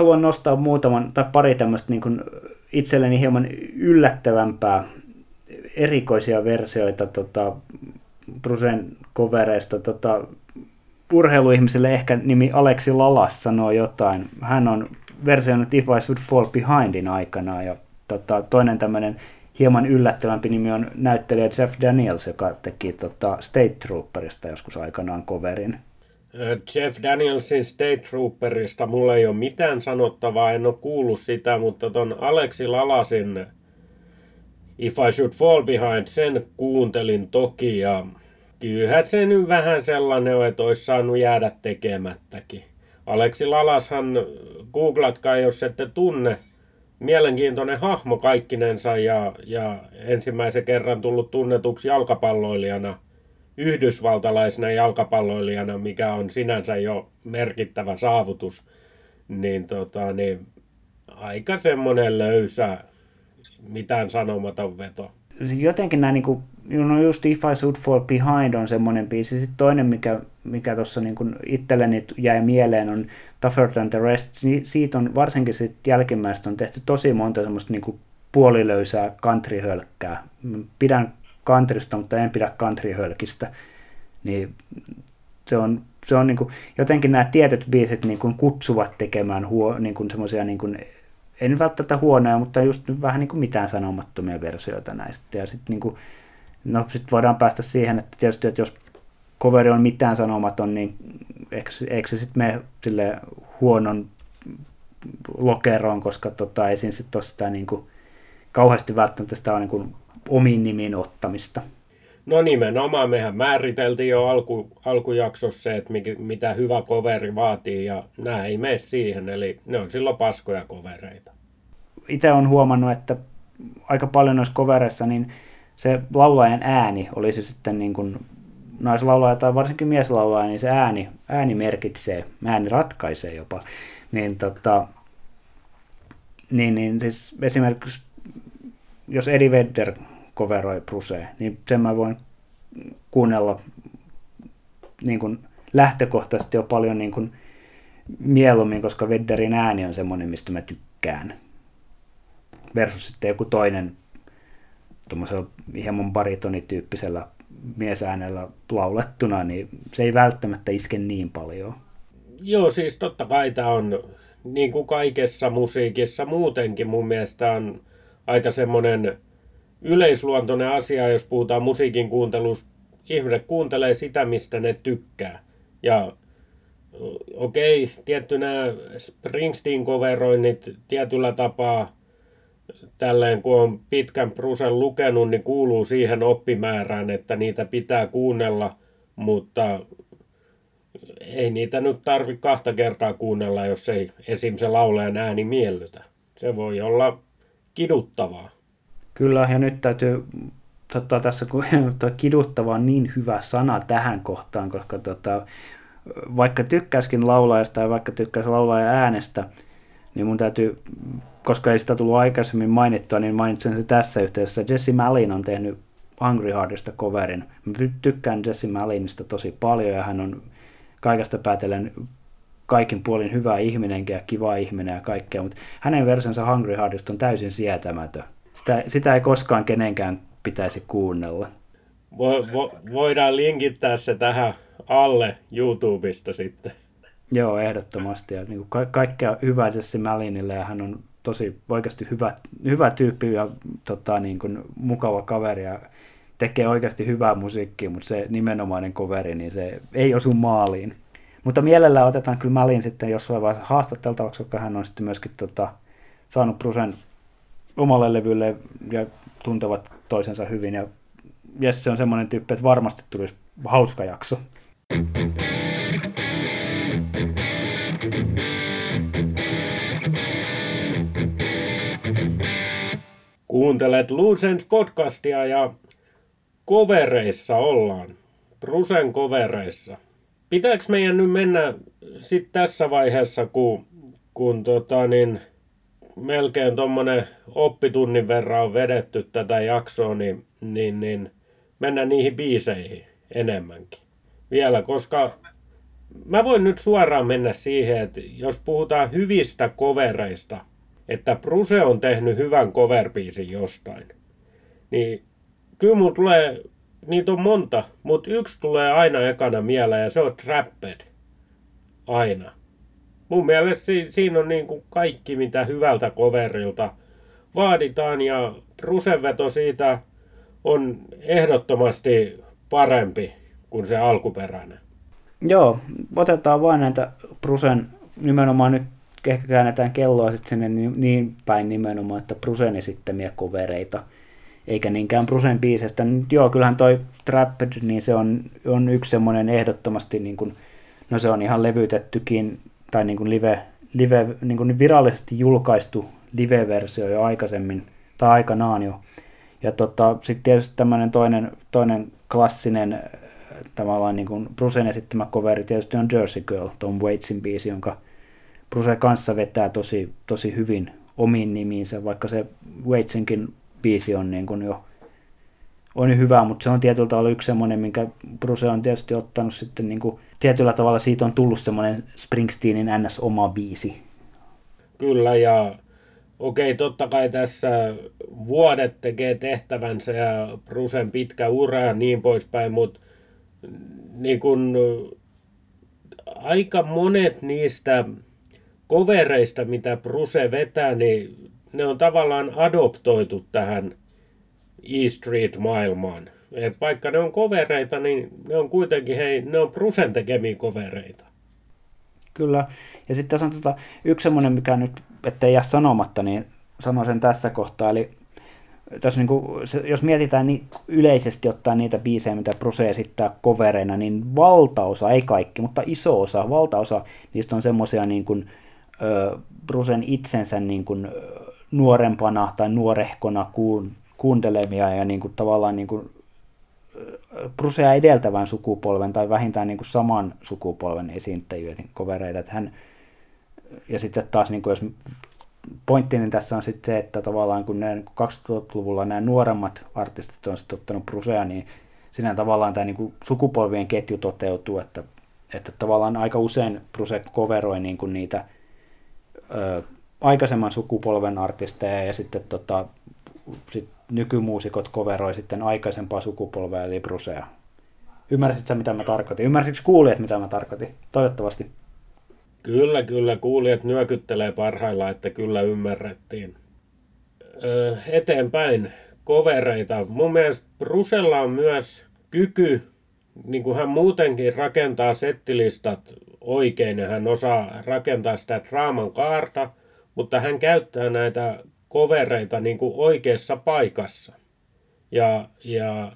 Haluan nostaa muutaman tai pari tämmöistä niin itselleni hieman yllättävämpää erikoisia versioita tota, Brusen kovereista. Tota, urheiluihmisille ehkä nimi Aleksi Lalas sanoo jotain. Hän on versioinut If I Should Fall Behindin aikana ja tota, toinen tämmöinen hieman yllättävämpi nimi on näyttelijä Jeff Daniels, joka teki tota, State Trooperista joskus aikanaan coverin. Jeff Danielsin State Trooperista mulla ei ole mitään sanottavaa, en ole kuullut sitä, mutta ton Aleksi Lalasin If I Should Fall Behind, sen kuuntelin toki ja kyllähän se nyt vähän sellainen on, että olisi saanut jäädä tekemättäkin. Aleksi Lalashan, googlatkaa jos ette tunne, mielenkiintoinen hahmo kaikkinensa ja, ja ensimmäisen kerran tullut tunnetuksi jalkapalloilijana, yhdysvaltalaisena jalkapalloilijana, mikä on sinänsä jo merkittävä saavutus, niin, tota, niin aika semmoinen löysä, mitään sanomaton veto. Jotenkin nämä niin kuin no just If I Should Fall Behind on semmoinen biisi. Sitten toinen, mikä, mikä tuossa niin itselleni jäi mieleen, on Tougher Than The Rest, siitä on varsinkin sit jälkimmäistä on tehty tosi monta semmoista niin puolilöysää countryhölkkää. Pidän countrysta, mutta en pidä countryhölkistä. Niin se on, se on niin kuin, jotenkin nämä tietyt biisit niin kuin kutsuvat tekemään huo, niin kuin semmoisia, niin kuin, en välttämättä huonoja, mutta just vähän niin kuin mitään sanomattomia versioita näistä. Ja sitten niin no sit voidaan päästä siihen, että tietysti, että jos coveri on mitään sanomaton, niin eikö, eikö se sitten mene sille huonon lokeroon, koska tota, ei siinä sitten ole sitä niin kuin, kauheasti välttämättä sitä on niin kuin, omiin nimiin ottamista. No nimenomaan, mehän määriteltiin jo alku, alkujaksossa se, että mikä, mitä hyvä coveri vaatii, ja nämä ei mene siihen, eli ne on silloin paskoja kovereita. Itse olen huomannut, että aika paljon noissa kovereissa, niin se laulajan ääni olisi sitten niin kuin naislaulaja tai varsinkin mieslaulaja, niin se ääni, ääni merkitsee, ääni ratkaisee jopa. Niin, tota, niin, niin siis esimerkiksi jos Eddie Vedder coveroi Brusea, niin sen mä voin kuunnella niin kuin lähtökohtaisesti jo paljon niin kuin mieluummin, koska Vedderin ääni on semmoinen, mistä mä tykkään. Versus sitten joku toinen tuommoisella hieman baritonityyppisellä miesäänellä laulettuna, niin se ei välttämättä iske niin paljon. Joo, siis totta kai tämä on niin kuin kaikessa musiikissa muutenkin mun mielestä on aika semmoinen yleisluontoinen asia, jos puhutaan musiikin kuuntelusta. Ihmiset kuuntelee sitä, mistä ne tykkää. Ja okei, okay, tietty nämä Springsteen-coveroinnit tietyllä tapaa tälleen, kun on pitkän prusen lukenut, niin kuuluu siihen oppimäärään, että niitä pitää kuunnella, mutta ei niitä nyt tarvi kahta kertaa kuunnella, jos ei esim. se laulajan ääni miellytä. Se voi olla kiduttavaa. Kyllä, ja nyt täytyy tota, tässä, kun [LAUGHS] tuo kiduttava on niin hyvä sana tähän kohtaan, koska tota, vaikka tykkäskin laulajasta ja vaikka tykkäisi laulaja äänestä, niin mun täytyy, koska ei sitä tullut aikaisemmin mainittua, niin mainitsen se tässä yhteydessä. Jesse Malin on tehnyt Hungry Heartista coverin. Mä tykkään Jesse Malinista tosi paljon ja hän on kaikesta päätellen kaikin puolin hyvä ihminen ja kiva ihminen ja kaikkea, mutta hänen versionsa Hungry Heartista on täysin sietämätön. Sitä, sitä ei koskaan kenenkään pitäisi kuunnella. Vo, vo, voidaan linkittää se tähän alle YouTubesta sitten. Joo, ehdottomasti. Ja niin ka- kaikkea hyvää Jesse Malinille ja hän on tosi oikeasti hyvä, hyvä tyyppi ja tota, niin kuin, mukava kaveri ja tekee oikeasti hyvää musiikkia, mutta se nimenomainen coveri, niin se ei osu maaliin. Mutta mielellään otetaan kyllä Malin sitten jossain vaiheessa haastatteltavaksi, koska hän on sitten myöskin tota, saanut Brusen omalle levylle ja tuntevat toisensa hyvin. Ja Jesse on semmoinen tyyppi, että varmasti tulisi hauska jakso. Kuuntelet Lucens podcastia ja kovereissa ollaan. Brusen kovereissa. Pitääkö meidän nyt mennä sitten tässä vaiheessa, kun, kun tota niin, melkein tuommoinen oppitunnin verran on vedetty tätä jaksoa, niin, niin, niin mennä niihin biiseihin enemmänkin. Vielä, koska mä voin nyt suoraan mennä siihen, että jos puhutaan hyvistä kovereista, että Bruse on tehnyt hyvän coverbiisin jostain, niin kyllä mun tulee, niitä on monta, mutta yksi tulee aina ekana mieleen ja se on Trapped. Aina mun mielestä siinä on niin kuin kaikki, mitä hyvältä coverilta vaaditaan ja Brusenveto siitä on ehdottomasti parempi kuin se alkuperäinen. Joo, otetaan vain näitä Brusen, nimenomaan nyt ehkä käännetään kelloa sitten sinne niin, niin päin nimenomaan, että Brusen esittämiä kovereita, eikä niinkään Brusen biisestä. Nyt joo, kyllähän toi Trapped, niin se on, on yksi semmoinen ehdottomasti, niin kuin, no se on ihan levytettykin tai niin kuin live, live, niin kuin virallisesti julkaistu live-versio jo aikaisemmin, tai aikanaan jo. Ja tota, sitten tietysti tämmöinen toinen, toinen klassinen äh, tavallaan niin kuin Brucen esittämä coveri tietysti on Jersey Girl, Tom Waitsin biisi, jonka Bruce kanssa vetää tosi, tosi hyvin omiin nimiinsä, vaikka se Waitsinkin biisi on niin kuin jo on hyvä, mutta se on tietyllä tavalla yksi semmoinen, minkä Bruce on tietysti ottanut sitten niin kuin tietyllä tavalla siitä on tullut semmoinen Springsteenin ns. oma biisi. Kyllä, ja okei, totta kai tässä vuodet tekee tehtävänsä ja Brusen pitkä ura ja niin poispäin, mutta niin kun, aika monet niistä kovereista, mitä Bruse vetää, niin ne on tavallaan adoptoitu tähän E Street-maailmaan. Et vaikka ne on kovereita, niin ne on kuitenkin, hei, ne on Brusen tekemiä kovereita. Kyllä. Ja sitten tässä on tota, yksi semmoinen, mikä nyt, ettei jää sanomatta, niin sanon sen tässä kohtaa. Eli tässä niin kuin, jos mietitään niin yleisesti ottaa niitä biisejä, mitä Bruse esittää kovereina, niin valtaosa, ei kaikki, mutta iso osa, valtaosa niistä on semmoisia niin kuin, Brusen itsensä niin kuin, nuorempana tai nuorehkona kuun, kuuntelemia ja niin kuin, tavallaan niin kuin, Brusea edeltävän sukupolven tai vähintään niin kuin saman sukupolven esiintäjiä, kovereita. Että hän, ja sitten taas, niin kuin jos pointtini tässä on sitten se, että tavallaan kun 2000-luvulla nämä nuoremmat artistit on sitten ottanut Brusea, niin siinä tavallaan tämä niin kuin sukupolvien ketju toteutuu, että, että tavallaan aika usein Bruse coveroi niin kuin niitä ö, aikaisemman sukupolven artisteja ja sitten tota, sit nykymuusikot coveroi sitten aikaisempaa sukupolvea eli Brusea. Ymmärsitkö mitä mä tarkoitin? Ymmärsitkö kuulijat mitä mä tarkoitin? Toivottavasti. Kyllä, kyllä. Kuulijat nyökyttelee parhailla, että kyllä ymmärrettiin. Öö, eteenpäin kovereita. Mun mielestä Brusella on myös kyky, niin kuin hän muutenkin rakentaa settilistat oikein ja hän osaa rakentaa sitä draaman kaarta, mutta hän käyttää näitä kovereita niin kuin oikeassa paikassa. Ja, ja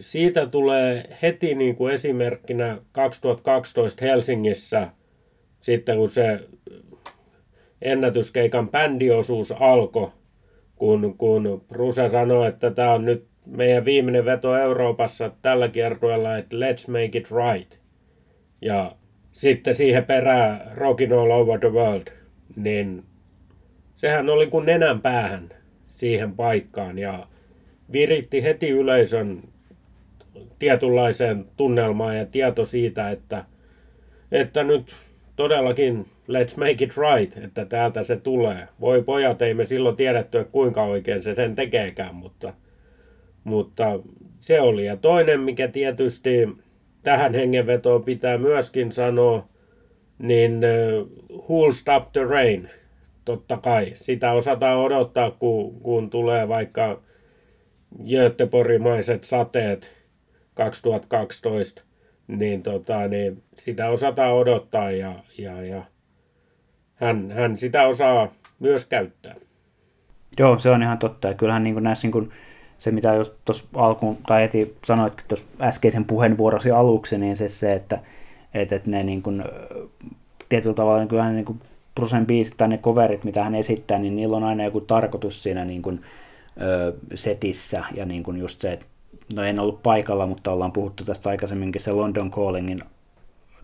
siitä tulee heti niin kuin esimerkkinä 2012 Helsingissä, sitten kun se ennätyskeikan bändiosuus alkoi, kun, kun Bruse sanoi, että tämä on nyt meidän viimeinen veto Euroopassa tällä kiertueella, että let's make it right. Ja sitten siihen perään Rockin all over the world, niin sehän oli kuin nenän päähän siihen paikkaan ja viritti heti yleisön tietynlaiseen tunnelmaan ja tieto siitä, että, että nyt todellakin let's make it right, että täältä se tulee. Voi pojat, ei me silloin tiedetty, että kuinka oikein se sen tekeekään, mutta, mutta se oli. Ja toinen, mikä tietysti tähän hengenvetoon pitää myöskin sanoa, niin uh, Who'll Stop the Rain – totta kai. Sitä osataan odottaa, kun, kun tulee vaikka Göteborgimaiset sateet 2012, niin, tota, niin sitä osataan odottaa ja, ja, ja hän, hän sitä osaa myös käyttää. Joo, se on ihan totta. Ja kyllähän niin näissä niin kuin, se, mitä tuossa alkuun, tai heti sanoit tuossa äskeisen puheenvuorosi aluksi, niin se, se että, että, että ne niin kuin, tietyllä tavalla niin kyllähän niin kuin Brusen biisit tai ne coverit, mitä hän esittää, niin niillä on aina joku tarkoitus siinä niin kuin, ö, setissä. Ja niin kuin just se, että no en ollut paikalla, mutta ollaan puhuttu tästä aikaisemminkin se London Callingin,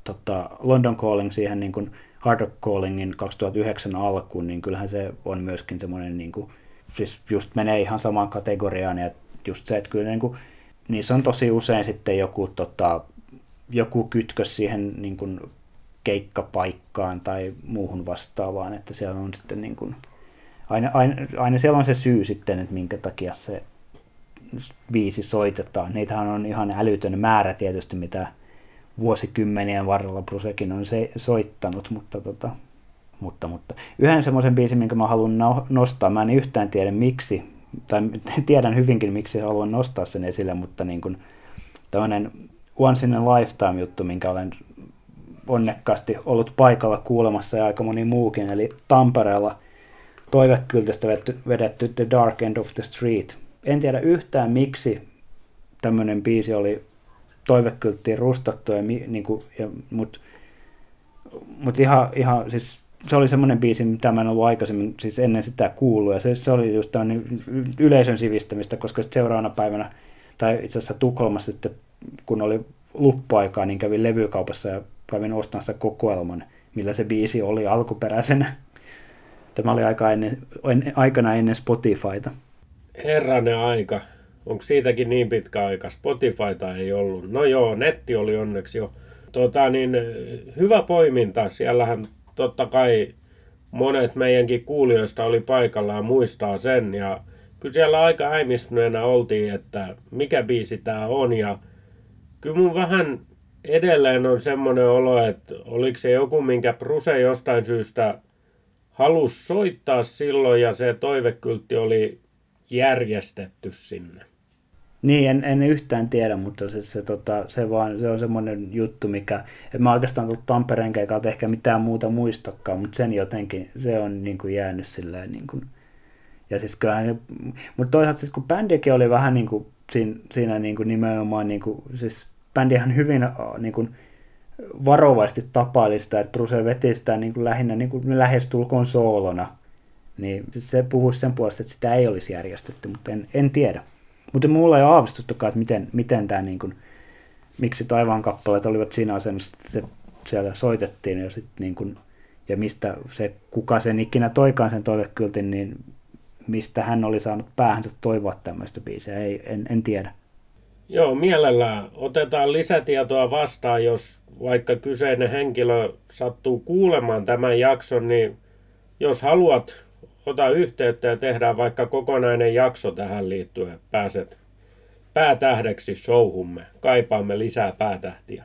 tota, London Calling siihen niin kuin Hard Rock Callingin 2009 alkuun, niin kyllähän se on myöskin semmoinen, niin kuin, siis just menee ihan samaan kategoriaan. Ja just se, että kyllä niin kuin, niissä on tosi usein sitten joku, tota, joku kytkös siihen niin kuin keikkapaikkaan tai muuhun vastaavaan, että siellä on sitten niin kuin, aina, aina, aina siellä on se syy sitten, että minkä takia se biisi soitetaan. Niitähän on ihan älytön määrä tietysti, mitä vuosikymmenien varrella Brusekin on se, soittanut, mutta, tota, mutta, mutta yhden semmoisen biisin, minkä mä haluan no, nostaa, mä en yhtään tiedä miksi, tai [LAUGHS] tiedän hyvinkin miksi haluan nostaa sen esille, mutta niin kuin tämmöinen Once in a Lifetime juttu, minkä olen onnekkaasti ollut paikalla kuulemassa ja aika moni muukin, eli Tampereella toivekyltästä vedetty, vedetty The Dark End of the Street. En tiedä yhtään miksi tämmöinen biisi oli toivekylttiin rustattu, ja, niin kuin, ja, mutta mut ihan, ihan siis se oli semmoinen biisi, mitä mä en ollut aikaisemmin siis ennen sitä kuullut, ja se, se oli just niin yleisön sivistämistä, koska seuraavana päivänä, tai itse asiassa Tukholmassa sitten, kun oli luppuaikaa, niin kävin levykaupassa ja kävin ostamassa kokoelman, millä se biisi oli alkuperäisenä. Tämä oli aika ennen, aikana ennen Spotifyta. Herranen aika. Onko siitäkin niin pitkä aika? Spotifyta ei ollut. No joo, netti oli onneksi jo Tota, niin, hyvä poiminta. Siellähän totta kai monet meidänkin kuulijoista oli paikalla ja muistaa sen. Ja kyllä siellä aika äimistyneenä oltiin, että mikä biisi tämä on. Ja kyllä mun vähän edelleen on semmoinen olo, että oliko se joku, minkä Bruse jostain syystä halusi soittaa silloin ja se toivekyltti oli järjestetty sinne. Niin, en, en yhtään tiedä, mutta se, se, tota, se, vaan, se on semmoinen juttu, mikä, että mä oikeastaan tullut Tampereen keikalta ehkä mitään muuta muistakaan, mutta sen jotenkin, se on niin kuin jäänyt silleen niin kuin, ja siis kyllähän, mutta toisaalta siis kun bändikin oli vähän niin kuin siinä, siinä niin kuin nimenomaan, niin kuin, siis bändihän hyvin niin kuin, varovasti tapaili sitä, että Bruce veti sitä niin kuin lähinnä niin kuin lähestulkoon soolona, niin se puhuisi sen puolesta, että sitä ei olisi järjestetty, mutta en, en tiedä. Mutta mulla ei ole aavistustakaan, että miten, miten tämä, niin kuin, miksi taivaan kappaleet olivat siinä asennossa, että se siellä soitettiin ja, sit, niin kuin, ja mistä se, kuka sen ikinä toikaan sen toivekyltin, niin mistä hän oli saanut päähänsä toivoa tämmöistä biisiä, ei, en, en tiedä. Joo, mielellään otetaan lisätietoa vastaan, jos vaikka kyseinen henkilö sattuu kuulemaan tämän jakson, niin jos haluat, ota yhteyttä ja tehdään vaikka kokonainen jakso tähän liittyen. Pääset päätähdeksi showhumme. Kaipaamme lisää päätähtiä.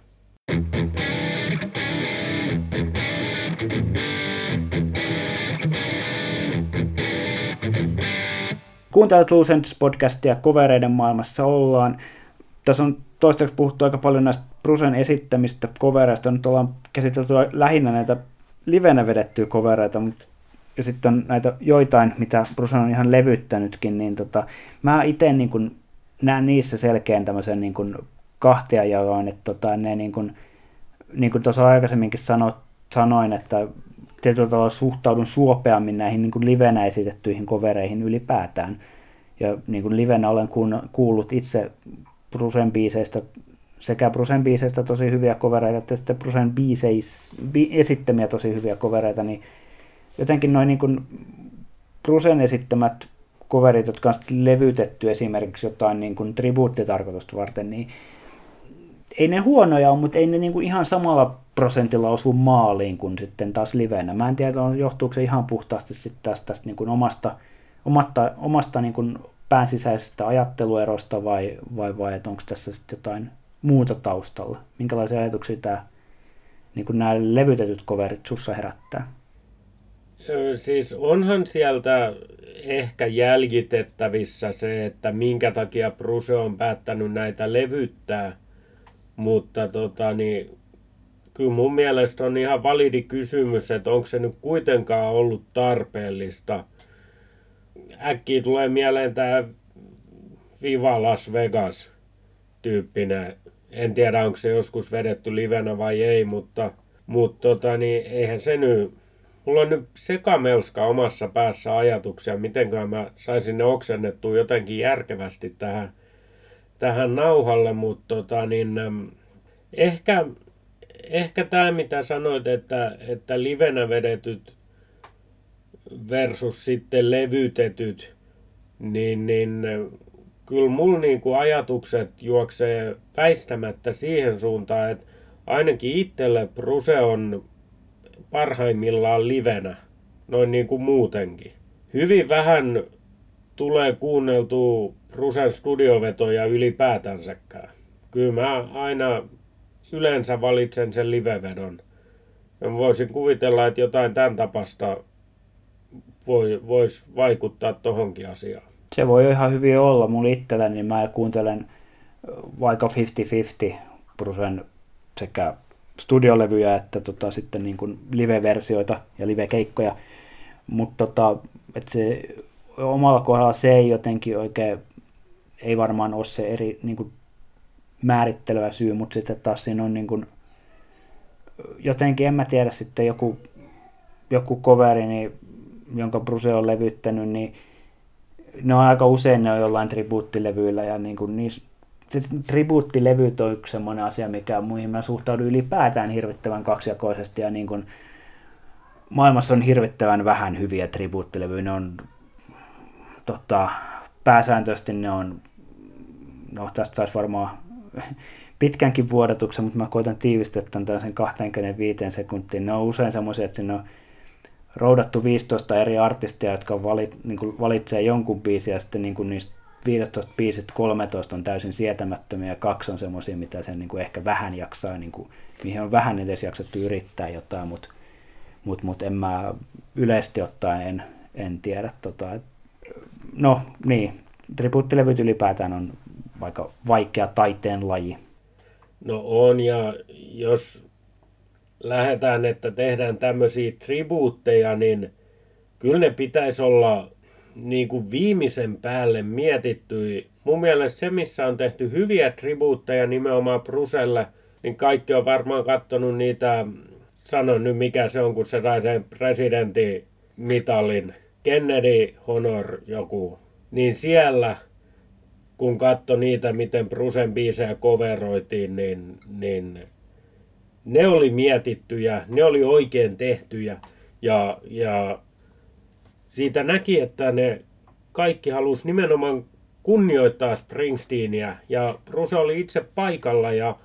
Kuuntelut Loose podcastia, kovereiden maailmassa ollaan. Tässä on toistaiseksi puhuttu aika paljon näistä Brusen esittämistä kovereista. Nyt ollaan käsitelty lähinnä näitä livenä vedettyjä kovereita, mutta ja sitten on näitä joitain, mitä Bruce on ihan levyttänytkin, niin tota, mä itse niin kun näen niissä selkeän tämmöisen niin kun kahtia jaoin, että tota, ne niin kuin, niin tuossa aikaisemminkin sano, sanoin, että tietyllä tavalla suhtaudun suopeammin näihin niin kuin livenä esitettyihin kovereihin ylipäätään. Ja niin livenä olen kuullut itse Brucen biiseistä sekä Brucen biiseistä tosi hyviä kovereita, että sitten Brucen biiseis, bi, esittämiä tosi hyviä kovereita, niin jotenkin noin niin kuin Brucen esittämät coverit, jotka on sitten levytetty esimerkiksi jotain niin kuin tribuuttitarkoitusta varten, niin ei ne huonoja ole, mutta ei ne niin kuin ihan samalla prosentilla osu maaliin kuin sitten taas livenä. Mä en tiedä, johtuuko se ihan puhtaasti sitten tästä, tästä niin kuin omasta, omasta, omasta niin kuin päänsisäisestä ajatteluerosta vai, vai, vai että onko tässä sitten jotain muuta taustalla? Minkälaisia ajatuksia tämä, niin kuin nämä levytetyt coverit sussa herättää? Siis onhan sieltä ehkä jäljitettävissä se, että minkä takia Bruse on päättänyt näitä levyttää, mutta tota, niin, kyllä mun mielestä on ihan validi kysymys, että onko se nyt kuitenkaan ollut tarpeellista. Äkkiä tulee mieleen tämä Viva Las Vegas tyyppinen. En tiedä, onko se joskus vedetty livenä vai ei, mutta, mutta tota, niin, eihän se nyt mulla on nyt sekamelska omassa päässä ajatuksia, miten mä saisin ne oksennettua jotenkin järkevästi tähän, tähän nauhalle, mutta tota, niin, ehkä, ehkä tämä mitä sanoit, että, että livenä vedetyt versus sitten levytetyt, niin, niin kyllä mulla niinku ajatukset juoksee väistämättä siihen suuntaan, että ainakin itselle Bruse on parhaimmillaan livenä, noin niin kuin muutenkin. Hyvin vähän tulee kuunneltua Rusen studiovetoja ylipäätänsäkään. Kyllä mä aina yleensä valitsen sen livevedon. Mä voisin kuvitella, että jotain tämän tapasta voi, voisi vaikuttaa tohonkin asiaan. Se voi ihan hyvin olla. Mulla itselläni niin mä kuuntelen vaikka 50-50 Brusen sekä studiolevyjä että tota, sitten niin kuin live-versioita ja live-keikkoja. Mutta tota, se omalla kohdalla se ei jotenkin oikein, ei varmaan ole se eri niin kuin määrittelevä syy, mutta sitten taas siinä on niin kuin, jotenkin, en mä tiedä, sitten joku, joku coveri, niin, jonka Bruce on levyttänyt, niin ne on aika usein ne on jollain tribuuttilevyillä ja niin kuin niissä tribuuttilevyt on yksi sellainen asia, mikä muihin mä suhtaudun ylipäätään hirvittävän kaksijakoisesti ja niin kuin maailmassa on hirvittävän vähän hyviä tribuuttilevyjä. Ne on tota, pääsääntöisesti ne on, no tästä saisi varmaan pitkänkin vuodatuksen, mutta mä koitan tiivistää tämän tällaisen 25 sekuntiin. Ne on usein semmoisia, että sinne on roudattu 15 eri artistia, jotka valit, niin kuin valitsee jonkun biisin ja sitten niin kuin niistä 15 biisit 13 on täysin sietämättömiä ja kaksi on semmoisia, mitä sen niin kuin ehkä vähän jaksaa, niin kuin, mihin on vähän edes jaksettu yrittää jotain, mutta mut, mut en mä yleisesti ottaen en, en tiedä. Tota, et, no niin, tribuuttilevyt ylipäätään on vaikka vaikea taiteen laji. No on, ja jos lähdetään, että tehdään tämmöisiä tribuutteja, niin kyllä ne pitäisi olla niin kuin viimeisen päälle mietitty. Mun mielestä se, missä on tehty hyviä tribuutteja nimenomaan Bruselle, niin kaikki on varmaan katsonut niitä, sanon nyt mikä se on, kun se sai sen presidentin Kennedy Honor joku, niin siellä kun katso niitä, miten Brusen biisejä coveroitiin, niin, niin ne oli mietittyjä, ne oli oikein tehtyjä ja, ja siitä näki, että ne kaikki halusi nimenomaan kunnioittaa Springsteenia ja Bruce oli itse paikalla ja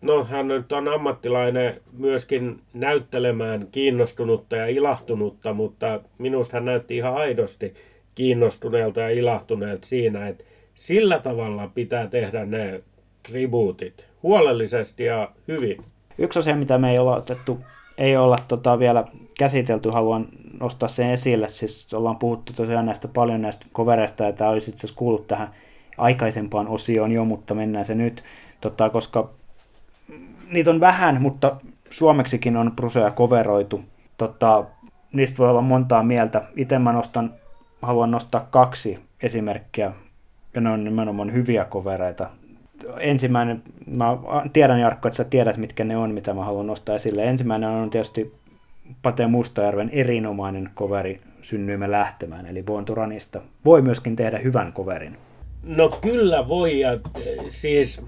no hän nyt on ammattilainen myöskin näyttelemään kiinnostunutta ja ilahtunutta, mutta minusta hän näytti ihan aidosti kiinnostuneelta ja ilahtuneelta siinä, että sillä tavalla pitää tehdä ne tribuutit huolellisesti ja hyvin. Yksi asia, mitä me ei olla otettu, ei olla tota vielä käsitelty, haluan nostaa sen esille. Siis ollaan puhuttu tosiaan näistä paljon näistä kovereista, ja tämä olisi itse asiassa kuullut tähän aikaisempaan osioon jo, mutta mennään se nyt, tota, koska niitä on vähän, mutta suomeksikin on Brusoja koveroitu. Tota, niistä voi olla montaa mieltä. Itse mä nostan, haluan nostaa kaksi esimerkkiä, ja ne on nimenomaan hyviä kovereita ensimmäinen, mä tiedän Jarkko, että sä tiedät mitkä ne on, mitä mä haluan nostaa esille. Ensimmäinen on tietysti Pate Mustajärven erinomainen coveri Synnyimme lähtemään, eli Born. Voi myöskin tehdä hyvän coverin. No kyllä voi, ja siis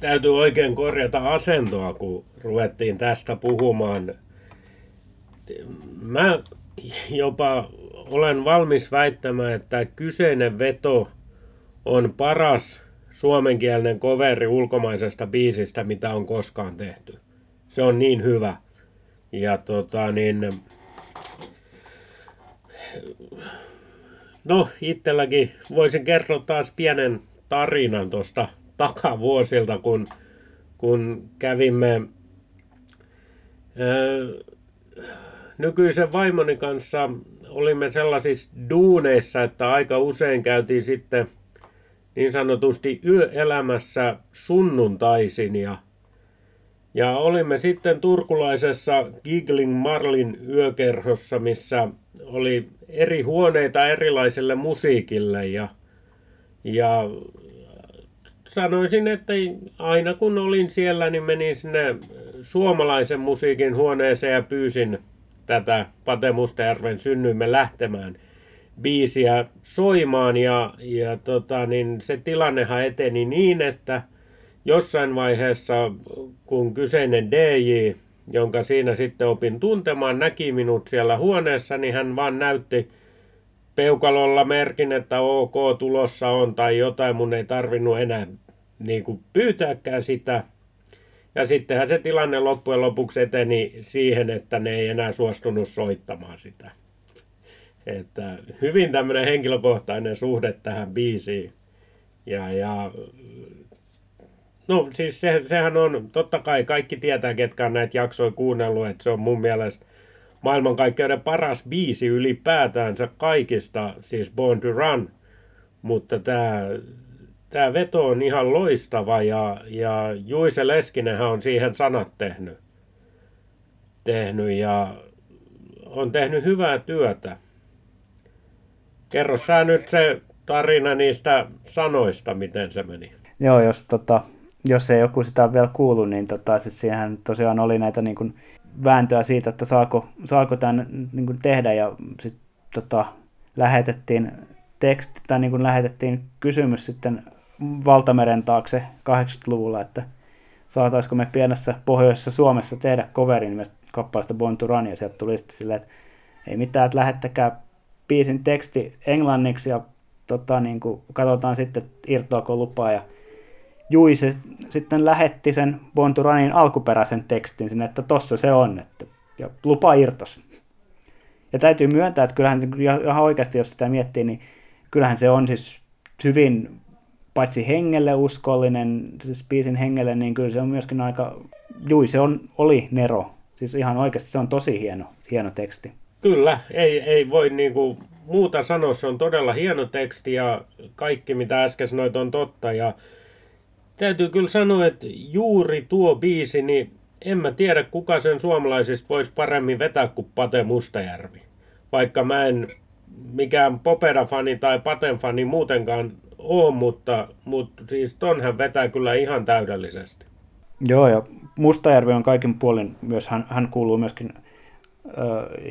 täytyy oikein korjata asentoa, kun ruvettiin tästä puhumaan. Mä jopa olen valmis väittämään, että kyseinen veto on paras suomenkielinen coveri ulkomaisesta biisistä, mitä on koskaan tehty. Se on niin hyvä. Ja tota niin... No, itselläkin voisin kertoa taas pienen tarinan tuosta takavuosilta, kun, kun kävimme ää, nykyisen vaimoni kanssa olimme sellaisissa duuneissa, että aika usein käytiin sitten niin sanotusti yöelämässä sunnuntaisin ja, ja olimme sitten turkulaisessa Gigling Marlin yökerhossa, missä oli eri huoneita erilaiselle musiikille ja, ja sanoisin, että aina kun olin siellä, niin menin sinne suomalaisen musiikin huoneeseen ja pyysin tätä Pate Mustajärven lähtemään – biisiä soimaan ja, ja tota, niin se tilannehan eteni niin, että jossain vaiheessa, kun kyseinen DJ, jonka siinä sitten opin tuntemaan, näki minut siellä huoneessa, niin hän vaan näytti peukalolla merkin, että ok, tulossa on tai jotain, mun ei tarvinnut enää niin kuin pyytääkään sitä. Ja sittenhän se tilanne loppujen lopuksi eteni siihen, että ne ei enää suostunut soittamaan sitä. Että hyvin tämmöinen henkilökohtainen suhde tähän biisiin. Ja, ja no siis se, sehän on, totta kai kaikki tietää, ketkä on näitä jaksoja kuunnellut, että se on mun mielestä maailmankaikkeuden paras biisi ylipäätäänsä kaikista, siis Born to Run. Mutta tämä tämä veto on ihan loistava ja, ja Juise Leskinenhän on siihen sanat tehnyt. tehnyt ja on tehnyt hyvää työtä. Kerro sä nyt se tarina niistä sanoista, miten se meni. Joo, jos, tota, jos ei joku sitä vielä kuullut, niin tota, siis siihen tosiaan oli näitä niin kuin, vääntöä siitä, että saako, saako tämän niin kuin, tehdä ja sitten tota, lähetettiin teksti, tai niin kuin, lähetettiin kysymys sitten valtameren taakse 80-luvulla, että saataisiko me pienessä pohjoisessa Suomessa tehdä coverin kappaleesta Born to Run, ja sieltä tuli sitten silleen, että ei mitään, että lähettäkää biisin teksti englanniksi ja tota, niin kuin, katsotaan sitten, irtoako lupaa. Ja Juise sitten lähetti sen Bonturanin alkuperäisen tekstin sinne, että tossa se on, että, ja lupa irtos. Ja täytyy myöntää, että kyllähän ihan oikeasti, jos sitä miettii, niin kyllähän se on siis hyvin paitsi hengelle uskollinen, siis biisin hengelle, niin kyllä se on myöskin aika, jui, se on, oli Nero. Siis ihan oikeasti se on tosi hieno, hieno teksti. Kyllä, ei, ei voi niinku muuta sanoa, se on todella hieno teksti ja kaikki mitä äsken sanoit on totta ja täytyy kyllä sanoa, että juuri tuo biisi, niin en mä tiedä kuka sen suomalaisista voisi paremmin vetää kuin Pate Mustajärvi. Vaikka mä en mikään Popeda-fani tai Paten-fani muutenkaan ole, mutta, mutta siis tonhän vetää kyllä ihan täydellisesti. Joo, ja Mustajärvi on kaikin puolin myös, hän, hän kuuluu myöskin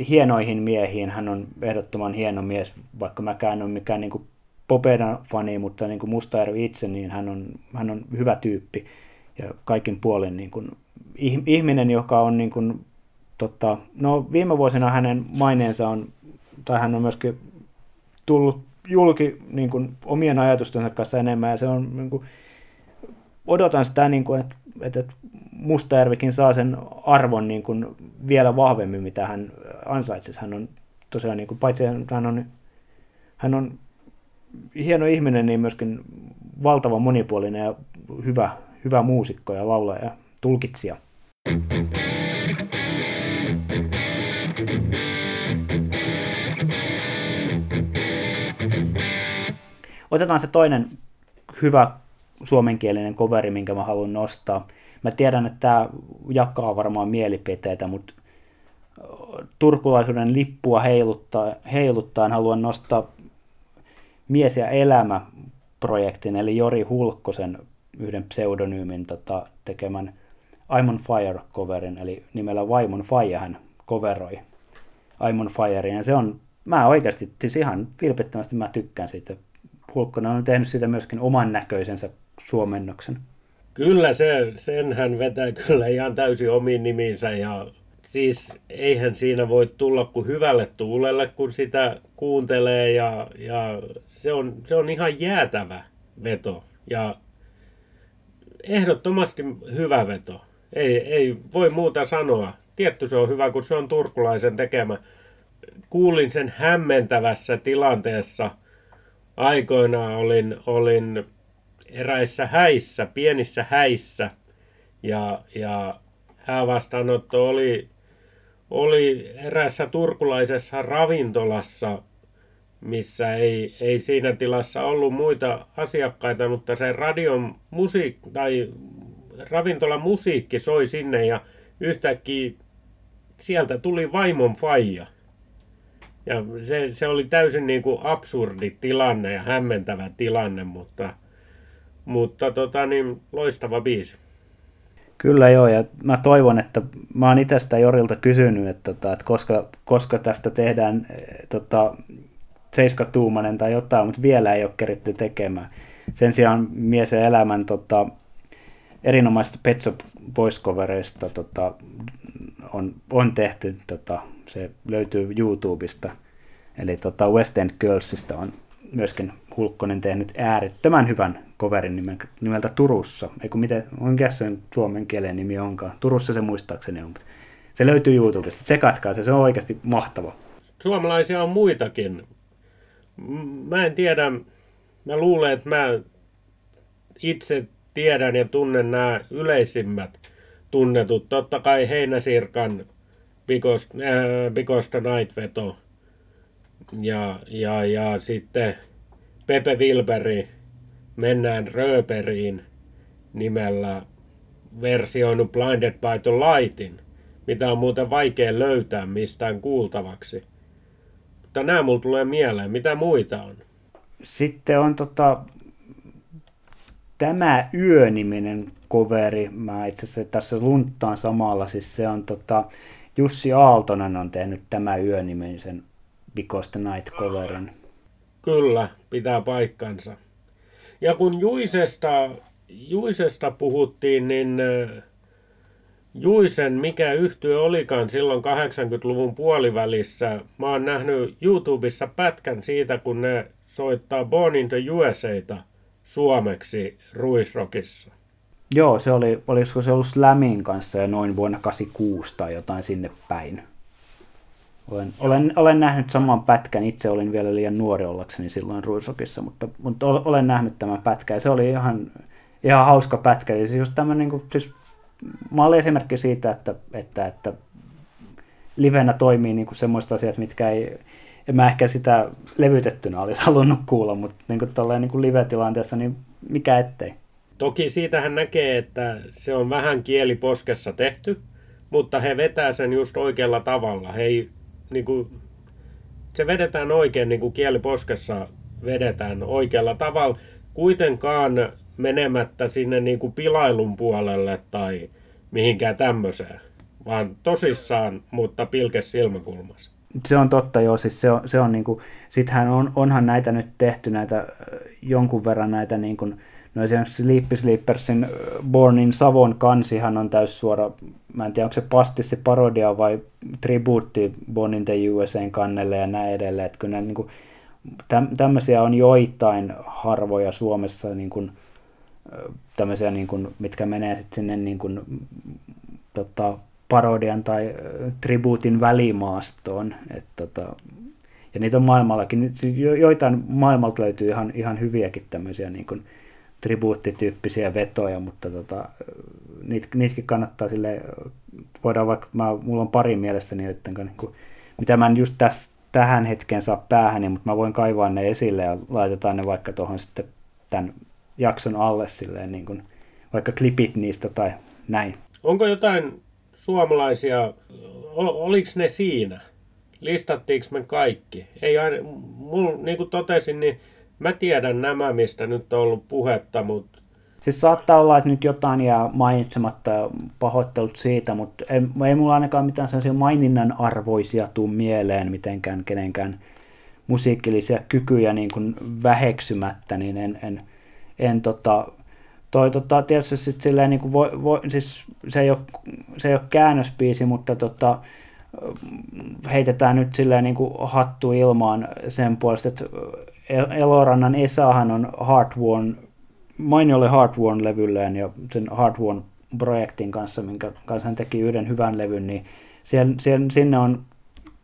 hienoihin miehiin. Hän on ehdottoman hieno mies, vaikka mäkään ole mikään niin Popedan fani, mutta niin kuin Mustajärvi itse, niin hän on, hän on hyvä tyyppi. Ja kaikin puolin niin kuin, ihminen, joka on niin kuin, tota, no viime vuosina hänen maineensa on, tai hän on myöskin tullut julki niin kuin, omien ajatustensa kanssa enemmän. Ja se on niin kuin, odotan sitä, niin kuin, että, että Mustajärvikin saa sen arvon niin kuin, vielä vahvemmin, mitä hän ansaitsisi. Hän on tosiaan, niin kuin, paitsi hän on, hän on hieno ihminen, niin myöskin valtava monipuolinen ja hyvä, hyvä muusikko ja laulaja ja tulkitsija. Otetaan se toinen hyvä suomenkielinen coveri, minkä mä haluan nostaa. Mä tiedän, että tämä jakaa varmaan mielipiteitä, mutta turkulaisuuden lippua heiluttaa, heiluttaan haluan nostaa Mies ja elämä projektin, eli Jori Hulkkosen yhden pseudonyymin tota, tekemän I'm on Fire-coverin, eli nimellä Vaimon Fire hän coveroi I'm on Fire, ja se on, mä oikeasti, siis ihan vilpittömästi mä tykkään siitä. Hulkkonen on tehnyt siitä myöskin oman näköisensä suomennoksen. Kyllä se, sen hän vetää kyllä ihan täysin omiin nimiinsä ja siis eihän siinä voi tulla kuin hyvälle tuulelle, kun sitä kuuntelee ja, ja se, on, se on ihan jäätävä veto ja ehdottomasti hyvä veto. Ei, ei voi muuta sanoa. Tietty se on hyvä, kun se on turkulaisen tekemä. Kuulin sen hämmentävässä tilanteessa. Aikoinaan olin, olin eräissä häissä, pienissä häissä. Ja, ja häävastaanotto oli, oli erässä turkulaisessa ravintolassa, missä ei, ei siinä tilassa ollut muita asiakkaita, mutta se radion musiikki tai ravintolan musiikki soi sinne ja yhtäkkiä sieltä tuli vaimon faija. Ja se, se oli täysin niin kuin absurdi tilanne ja hämmentävä tilanne, mutta, mutta tota niin, loistava biisi. Kyllä joo, ja mä toivon, että mä oon itse sitä Jorilta kysynyt, että, tota, että koska, koska tästä tehdään tota, seiskatuumainen tai jotain, mutta vielä ei ole keritty tekemään. Sen sijaan mies ja elämän tota, erinomaisista Pet Shop Boys tota, on, on tehty, tota, se löytyy YouTubesta, eli tota West End Girlsista on myöskin Hulkkonen tehnyt äärettömän hyvän coverin nimeltä Turussa. Eikö miten, onko sen suomen kielen nimi onkaan? Turussa se muistaakseni on. Se löytyy YouTubesta. Tsekatkaa se, se on oikeasti mahtava. Suomalaisia on muitakin. Mä en tiedä, mä luulen, että mä itse tiedän ja tunnen nämä yleisimmät tunnetut. Totta kai Heinäsirkan Pikosta, äh, Pikosta Night-veto ja, ja, ja sitten Pepe Wilberi Mennään Röperiin nimellä versioinut Blinded by the Lightin, mitä on muuten vaikea löytää mistään kuultavaksi. Mutta nämä mulla tulee mieleen. Mitä muita on? Sitten on tota, tämä Yö-niminen coveri. Mä itse asiassa tässä lunttaan samalla. Siis se on tota, Jussi Aaltonen on tehnyt tämä Yö-nimisen Because the Night coverin. Kyllä, pitää paikkansa. Ja kun Juisesta, Juisesta puhuttiin, niin Juisen, mikä yhtyö olikaan silloin 80-luvun puolivälissä, mä oon nähnyt YouTubessa pätkän siitä, kun ne soittaa Born in the suomeksi Ruisrokissa? Joo, se oli, olisiko se ollut Slamin kanssa jo noin vuonna 86 tai jotain sinne päin. Olen, olen, olen nähnyt saman pätkän, itse olin vielä liian nuori ollakseni silloin Ruisokissa, mutta, mutta olen nähnyt tämän pätkän se oli ihan, ihan hauska pätkä. Eli se just tämmöinen, niin siis, mä olin esimerkki siitä, että, että, että livenä toimii niin kuin semmoista asiat, mitkä ei, en mä ehkä sitä levytettynä olisi [LAUGHS] halunnut kuulla, mutta niin kuin niin kuin live-tilanteessa, niin mikä ettei. Toki siitähän näkee, että se on vähän kieliposkessa tehty, mutta he vetää sen just oikealla tavalla. He ei, niin kuin, se vedetään oikein niin kuin kieliposkessa vedetään oikealla tavalla, kuitenkaan menemättä sinne niin kuin pilailun puolelle tai mihinkään tämmöiseen, vaan tosissaan, mutta pilkes silmäkulmassa. Se on totta, joo. Siis se on, se on niin kuin, sittenhän on, onhan näitä nyt tehty näitä jonkun verran näitä niin kuin, No esimerkiksi Sleepy Sleepersin Born in Savon kansihan on täys suora, mä en tiedä onko se pastissi parodia vai tribuutti Born in the USAn kannelle ja näin edelleen. Että kyllä niin kuin, tämmöisiä on joitain harvoja Suomessa niin kuin, tämmöisiä, niin kuin, mitkä menee sitten sinne niin kuin, tota, parodian tai tribuutin välimaastoon. Et, tota, ja niitä on maailmallakin, joitain maailmalta löytyy ihan, ihan hyviäkin tämmöisiä niin kuin, tribuuttityyppisiä vetoja, mutta tota, niit, niitäkin kannattaa sille voidaan vaikka, mä, mulla on pari mielessäni, niin kuin, mitä mä en just täs, tähän hetkeen saa päähän, mutta mä voin kaivaa ne esille ja laitetaan ne vaikka tuohon sitten tämän jakson alle silleen, niin kuin, vaikka klipit niistä tai näin. Onko jotain suomalaisia, oliko ne siinä? Listattiinko me kaikki? Ei aina, mul, niin kuin totesin, niin Mä tiedän nämä, mistä nyt on ollut puhetta, mutta... Siis saattaa olla, että nyt jotain jää mainitsematta ja pahoittelut siitä, mutta ei, ei mulla ainakaan mitään sellaisia maininnan arvoisia tuu mieleen mitenkään kenenkään musiikillisia kykyjä niin kuin väheksymättä, niin en, en, en tota, toi tota, tietysti sit silleen niin kuin voi, voi, siis se ei ole, se ei ole käännöspiisi, mutta tota, heitetään nyt silleen niin kuin hattu ilmaan sen puolesta, että Elorannan Esahan on Heartworn, mainiolle Heartworn-levylleen ja sen Heartworn-projektin kanssa, minkä kanssa hän teki yhden hyvän levyn, niin siellä, siellä, sinne on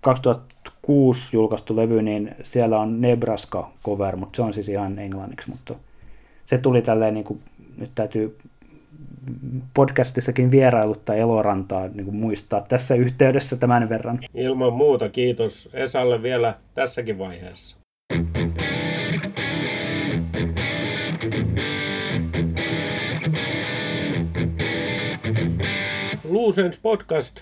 2006 julkaistu levy, niin siellä on Nebraska cover, mutta se on siis ihan englanniksi, mutta se tuli tälleen, niin kuin, nyt täytyy podcastissakin vierailuttaa Elorantaa niin kuin muistaa tässä yhteydessä tämän verran. Ilman muuta kiitos Esalle vielä tässäkin vaiheessa. Luusens podcast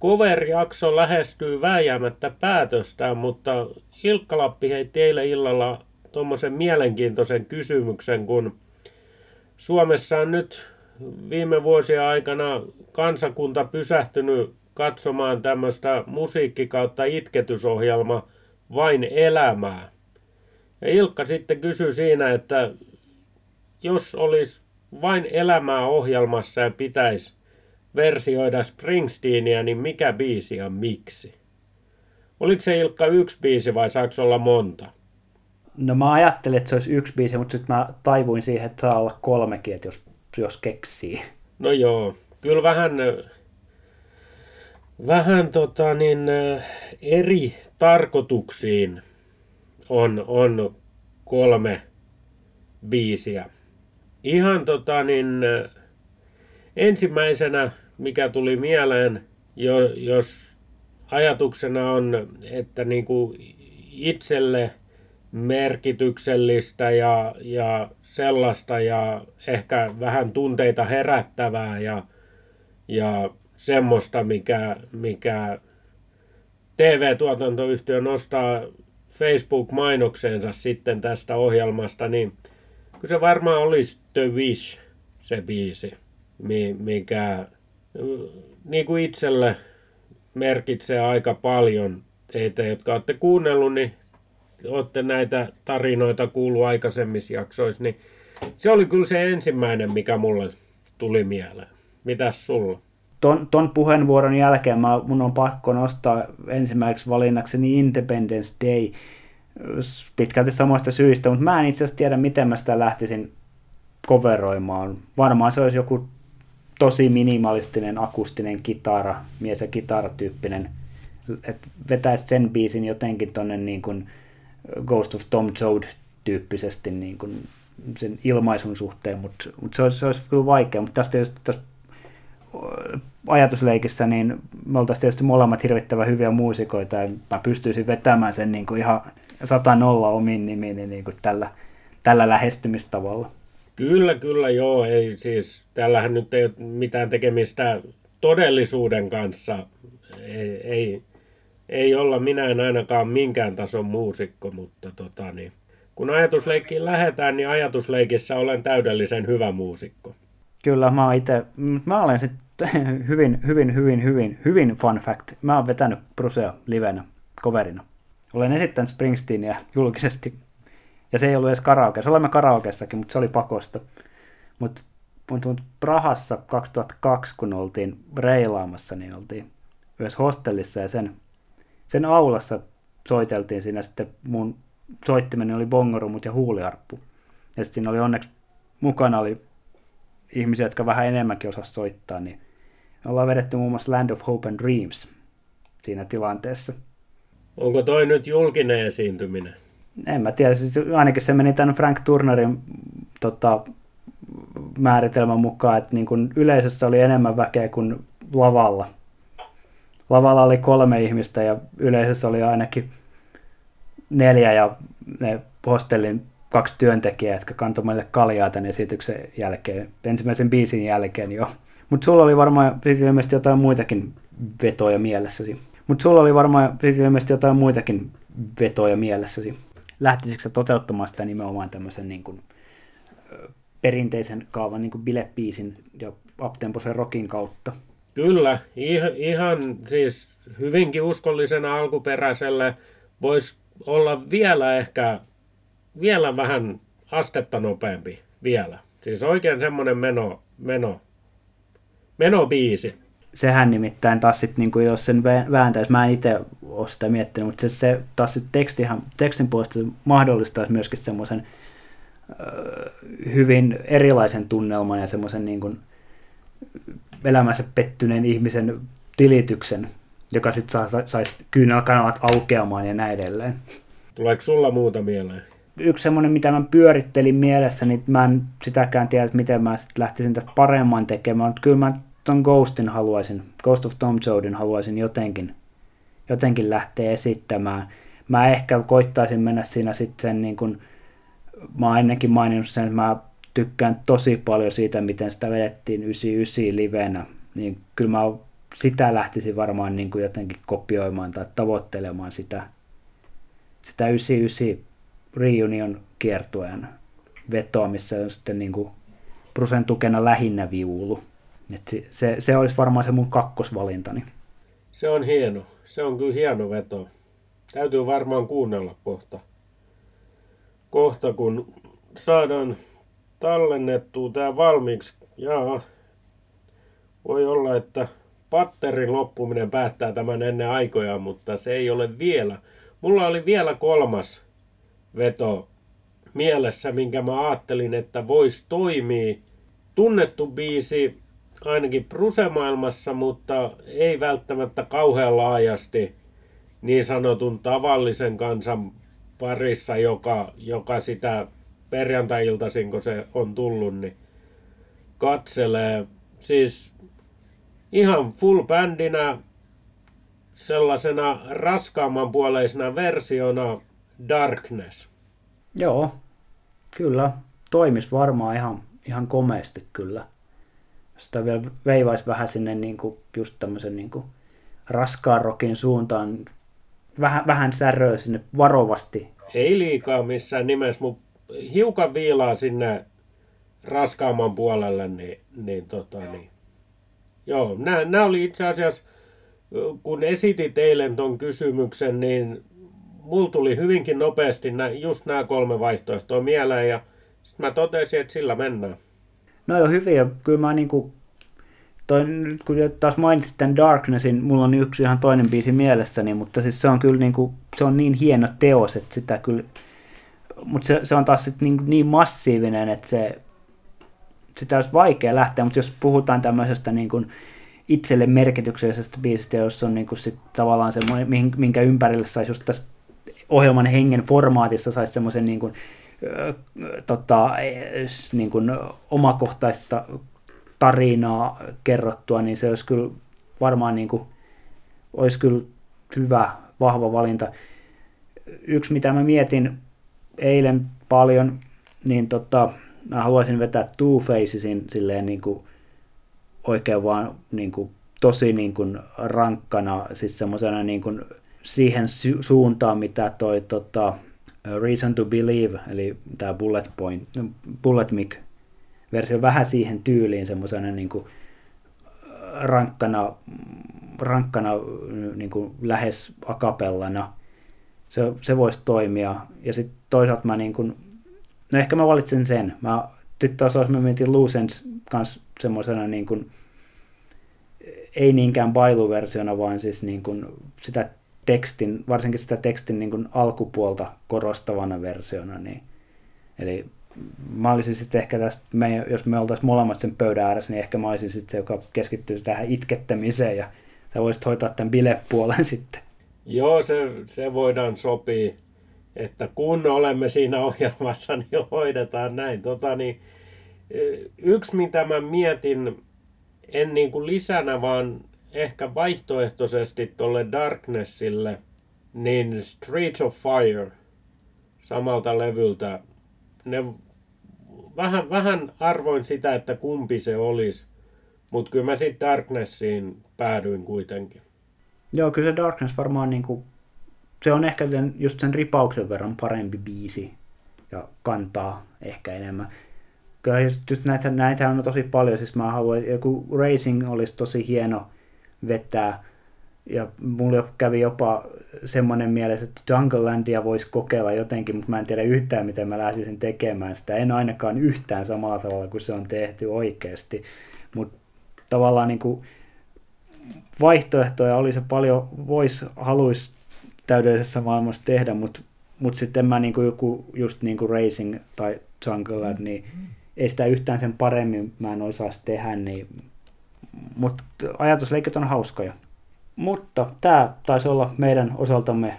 cover-jakso lähestyy vääjäämättä päätöstään, mutta Ilkka Lappi heitti eilen illalla tuommoisen mielenkiintoisen kysymyksen, kun Suomessa on nyt viime vuosien aikana kansakunta pysähtynyt katsomaan tämmöistä musiikki kautta itketysohjelma Vain elämää. Ja Ilkka sitten kysyi siinä, että jos olisi vain elämää ohjelmassa ja pitäisi versioida Springsteenia, niin mikä biisi ja miksi? Oliko se Ilkka yksi biisi vai saako olla monta? No mä ajattelin, että se olisi yksi biisi, mutta sitten mä taivuin siihen, että saa olla kolmekin, että jos, jos keksii. No joo, kyllä vähän, vähän tota niin, eri tarkoituksiin on, on kolme biisiä. Ihan tota niin, ensimmäisenä, mikä tuli mieleen, jo, jos ajatuksena on, että niin kuin itselle merkityksellistä ja, ja sellaista ja ehkä vähän tunteita herättävää ja, ja semmoista, mikä, mikä TV-tuotantoyhtiö nostaa Facebook-mainokseensa sitten tästä ohjelmasta, niin kyllä se varmaan olisi The Wish, se biisi, mikä niin kuin itselle merkitsee aika paljon. Teitä, jotka olette kuunnellut, niin olette näitä tarinoita kuullut aikaisemmissa jaksoissa, niin se oli kyllä se ensimmäinen, mikä mulle tuli mieleen. Mitäs sulla? ton, ton puheenvuoron jälkeen mä, mun on pakko nostaa ensimmäiseksi valinnakseni Independence Day. pitkälti samoista syistä, mutta mä en itse asiassa tiedä, miten mä sitä lähtisin coveroimaan. Varmaan se olisi joku tosi minimalistinen akustinen kitara, mies- ja kitaratyyppinen, että vetäisi sen biisin jotenkin tonne niin kuin Ghost of Tom Joad tyyppisesti niin kuin sen ilmaisun suhteen, mutta, mutta se, se olisi kyllä vaikea, mutta tästä just tässä ajatusleikissä, niin me oltaisiin tietysti molemmat hirvittävän hyviä muusikoita, ja mä pystyisin vetämään sen niin kuin ihan sata nolla omin nimiin niin kuin tällä, tällä lähestymistavalla. Kyllä, kyllä, joo. Ei, siis, tällähän nyt ei ole mitään tekemistä todellisuuden kanssa. Ei, ei, ei olla minä en ainakaan minkään tason muusikko, mutta tota, niin, kun ajatusleikkiin lähdetään, niin ajatusleikissä olen täydellisen hyvä muusikko. Kyllä, mä itse, mä olen sitten [LAUGHS] hyvin, hyvin, hyvin, hyvin, hyvin fun fact. Mä oon vetänyt Brusea livenä, coverina. Olen esittänyt Springsteenia julkisesti. Ja se ei ollut edes karaoke. Se olemme karaokeessakin, mutta se oli pakosta. Mutta mut, mut Prahassa 2002, kun oltiin reilaamassa, niin oltiin myös hostellissa ja sen, sen aulassa soiteltiin siinä sitten mun soittimeni oli bongorumut ja huuliarppu. Ja sitten siinä oli onneksi mukana oli ihmisiä, jotka vähän enemmänkin osas soittaa, niin me ollaan vedetty muun muassa Land of Hope and Dreams siinä tilanteessa. Onko toi nyt julkinen esiintyminen? En mä tiedä, siis ainakin se meni tämän Frank Turnerin tota, määritelmän mukaan, että niin kun yleisössä oli enemmän väkeä kuin lavalla. Lavalla oli kolme ihmistä ja yleisössä oli ainakin neljä ja ne hostellin kaksi työntekijää, jotka kantoi meille kaljaa tämän esityksen jälkeen, ensimmäisen biisin jälkeen jo. Mutta sulla oli varmaan ilmeisesti jotain muitakin vetoja mielessäsi. Mutta sulla oli varmaan ilmeisesti jotain muitakin vetoja mielessäsi. Lähtisikö toteuttamaan sitä nimenomaan tämmöisen niin kuin, perinteisen kaavan niin kuin bilepiisin ja uptemposen rockin kautta? Kyllä, ihan, ihan siis hyvinkin uskollisena alkuperäiselle voisi olla vielä ehkä vielä vähän astetta nopeampi vielä. Siis oikein semmoinen meno, meno, menobiisi. Sehän nimittäin taas sitten, niin jos sen vääntäisi, mä en itse ole sitä miettinyt, mutta se, se taas sit tekstihan, tekstin puolesta mahdollistaisi myöskin semmoisen hyvin erilaisen tunnelman ja semmoisen niin kuin elämänsä pettyneen ihmisen tilityksen, joka sitten saisi kyynelkanavat aukeamaan ja näin edelleen. Tuleeko sulla muuta mieleen? Yksi semmoinen, mitä mä pyörittelin mielessä, niin mä en sitäkään tiedä, että miten mä sitten lähtisin tästä paremman tekemään, mutta kyllä mä ton Ghostin haluaisin, Ghost of Tom Joadin haluaisin jotenkin, jotenkin lähteä esittämään. Mä ehkä koittaisin mennä siinä sitten sen niin kuin, mä oon ennenkin maininnut sen, että mä tykkään tosi paljon siitä, miten sitä vedettiin 99 livenä, niin kyllä mä sitä lähtisin varmaan niin kuin jotenkin kopioimaan tai tavoittelemaan sitä, sitä 99 reunion kiertueen vetoa, missä on sitten niin kuin Brusen tukena lähinnä viulu. Et se, se, se olisi varmaan se mun kakkosvalintani. Se on hieno. Se on kyllä hieno veto. Täytyy varmaan kuunnella kohta. Kohta kun saadaan tallennettua tämä valmiiksi. Jaa, voi olla, että patterin loppuminen päättää tämän ennen aikoja, mutta se ei ole vielä. Mulla oli vielä kolmas veto mielessä, minkä mä ajattelin, että voisi toimia. Tunnettu biisi ainakin Pruse-maailmassa, mutta ei välttämättä kauhean laajasti niin sanotun tavallisen kansan parissa, joka, joka sitä perjantai-iltaisin, kun se on tullut, niin katselee. Siis ihan full bändinä sellaisena raskaamman puoleisena versiona Darkness. Joo, kyllä. Toimis varmaan ihan, ihan komeasti kyllä. Sitä vielä veivaisi vähän sinne niin kuin, just tämmöisen niin kuin raskaan rokin suuntaan. Vähän, vähän säröä sinne varovasti. Ei liikaa missään nimessä, mutta hiukan viilaa sinne raskaamman puolelle, niin, niin, tota, niin. Joo, nämä oli itse asiassa, kun esitit eilen ton kysymyksen, niin mulla tuli hyvinkin nopeasti nä, just nämä kolme vaihtoehtoa mieleen ja sitten mä totesin, että sillä mennään. No joo, hyviä. Kyllä mä niinku toi, nyt kun taas mainitsit tämän Darknessin, mulla on yksi ihan toinen biisi mielessäni, mutta siis se on kyllä niin, kuin, se on niin hieno teos, että sitä kyllä, mutta se, se on taas sit niin, niin massiivinen, että se, sitä olisi vaikea lähteä, mutta jos puhutaan tämmöisestä niin kuin itselle merkityksellisestä biisistä, jossa on niin kuin sit tavallaan semmoinen, minkä ympärille saisi just tässä ohjelman hengen formaatissa saisi semmoisen niin kuin, tota, niin kuin omakohtaista tarinaa kerrottua, niin se olisi kyllä varmaan niin kuin, olisi kyllä hyvä, vahva valinta. Yksi, mitä mä mietin eilen paljon, niin tota, mä haluaisin vetää Two Facesin silleen niin kuin, oikein vaan niin kuin, tosi niin kuin, rankkana, siis semmoisena niin kuin, siihen su- suuntaan, mitä toi tota, Reason to Believe, eli tämä Bullet Point, Bullet Mic versio vähän siihen tyyliin semmoisena niin kuin rankkana, rankkana niin kuin lähes akapellana. Se, se voisi toimia. Ja sitten toisaalta mä niin kuin, no ehkä mä valitsen sen. Mä sitten taas mä mietin Lucens kanssa semmoisena niin kuin, ei niinkään bailuversiona, vaan siis niin kuin sitä tekstin, varsinkin sitä tekstin niin kuin alkupuolta korostavana versiona. Niin, eli mä olisin sitten ehkä tästä, me, jos me oltaisiin molemmat sen pöydän ääressä, niin ehkä mä olisin sitten se, joka keskittyy tähän itkettämiseen ja sä voisit hoitaa tämän bilepuolen [LAUGHS] sitten. Joo, se, se voidaan sopia, että kun olemme siinä ohjelmassa, [LAUGHS] niin hoidetaan näin. Tota, niin, yksi, mitä mä mietin, en niin kuin lisänä, vaan ehkä vaihtoehtoisesti tuolle Darknessille, niin Streets of Fire samalta levyltä, ne vähän, vähän arvoin sitä, että kumpi se olisi, mutta kyllä mä sitten Darknessiin päädyin kuitenkin. Joo, kyllä se Darkness varmaan niinku, se on ehkä sen, just sen ripauksen verran parempi biisi ja kantaa ehkä enemmän. Kyllä just, just näitä, näitä on tosi paljon, siis mä haluan, joku Racing olisi tosi hieno vetää, ja mulla kävi jopa semmoinen mielessä, että Junglelandia voisi kokeilla jotenkin, mutta mä en tiedä yhtään, miten mä lähtisin tekemään sitä. En ainakaan yhtään samalla tavalla kuin se on tehty oikeasti. Mutta tavallaan niin kuin vaihtoehtoja olisi paljon, voisi, haluaisi täydellisessä maailmassa tehdä, mutta mut sitten mä niin kuin joku just niin kuin Racing tai Jungleland, niin ei sitä yhtään sen paremmin mä en osaisi tehdä, niin, mutta ajatusleikit on hauskoja. Mutta tämä taisi olla meidän osaltamme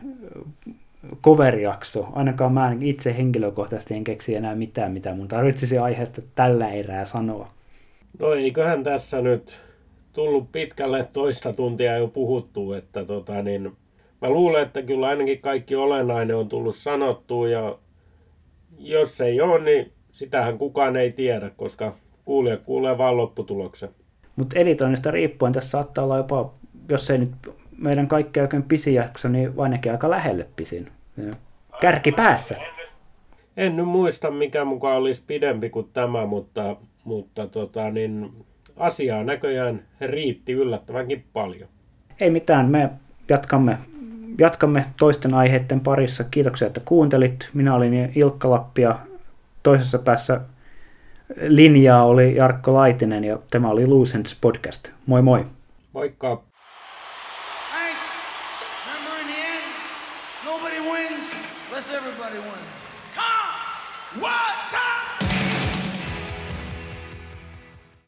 cover-jakso. Ainakaan mä itse henkilökohtaisesti en keksi enää mitään, mitä mun tarvitsisi aiheesta tällä erää sanoa. No eiköhän tässä nyt tullut pitkälle toista tuntia jo puhuttu, että tota niin, mä luulen, että kyllä ainakin kaikki olennainen on tullut sanottua ja jos ei ole, niin sitähän kukaan ei tiedä, koska kuulija kuulee vaan lopputuloksen. Mutta editoinnista riippuen tässä saattaa olla jopa jos ei nyt meidän kaikki oikein pisin jakso, niin ainakin aika lähelle pisin. Kärki päässä. En nyt muista, mikä mukaan olisi pidempi kuin tämä, mutta, mutta tota, niin, asiaa näköjään riitti yllättävänkin paljon. Ei mitään, me jatkamme, jatkamme toisten aiheiden parissa. Kiitoksia, että kuuntelit. Minä olin Ilkka Lappi ja toisessa päässä linjaa oli Jarkko Laitinen ja tämä oli Lucents Podcast. Moi moi! Moikka!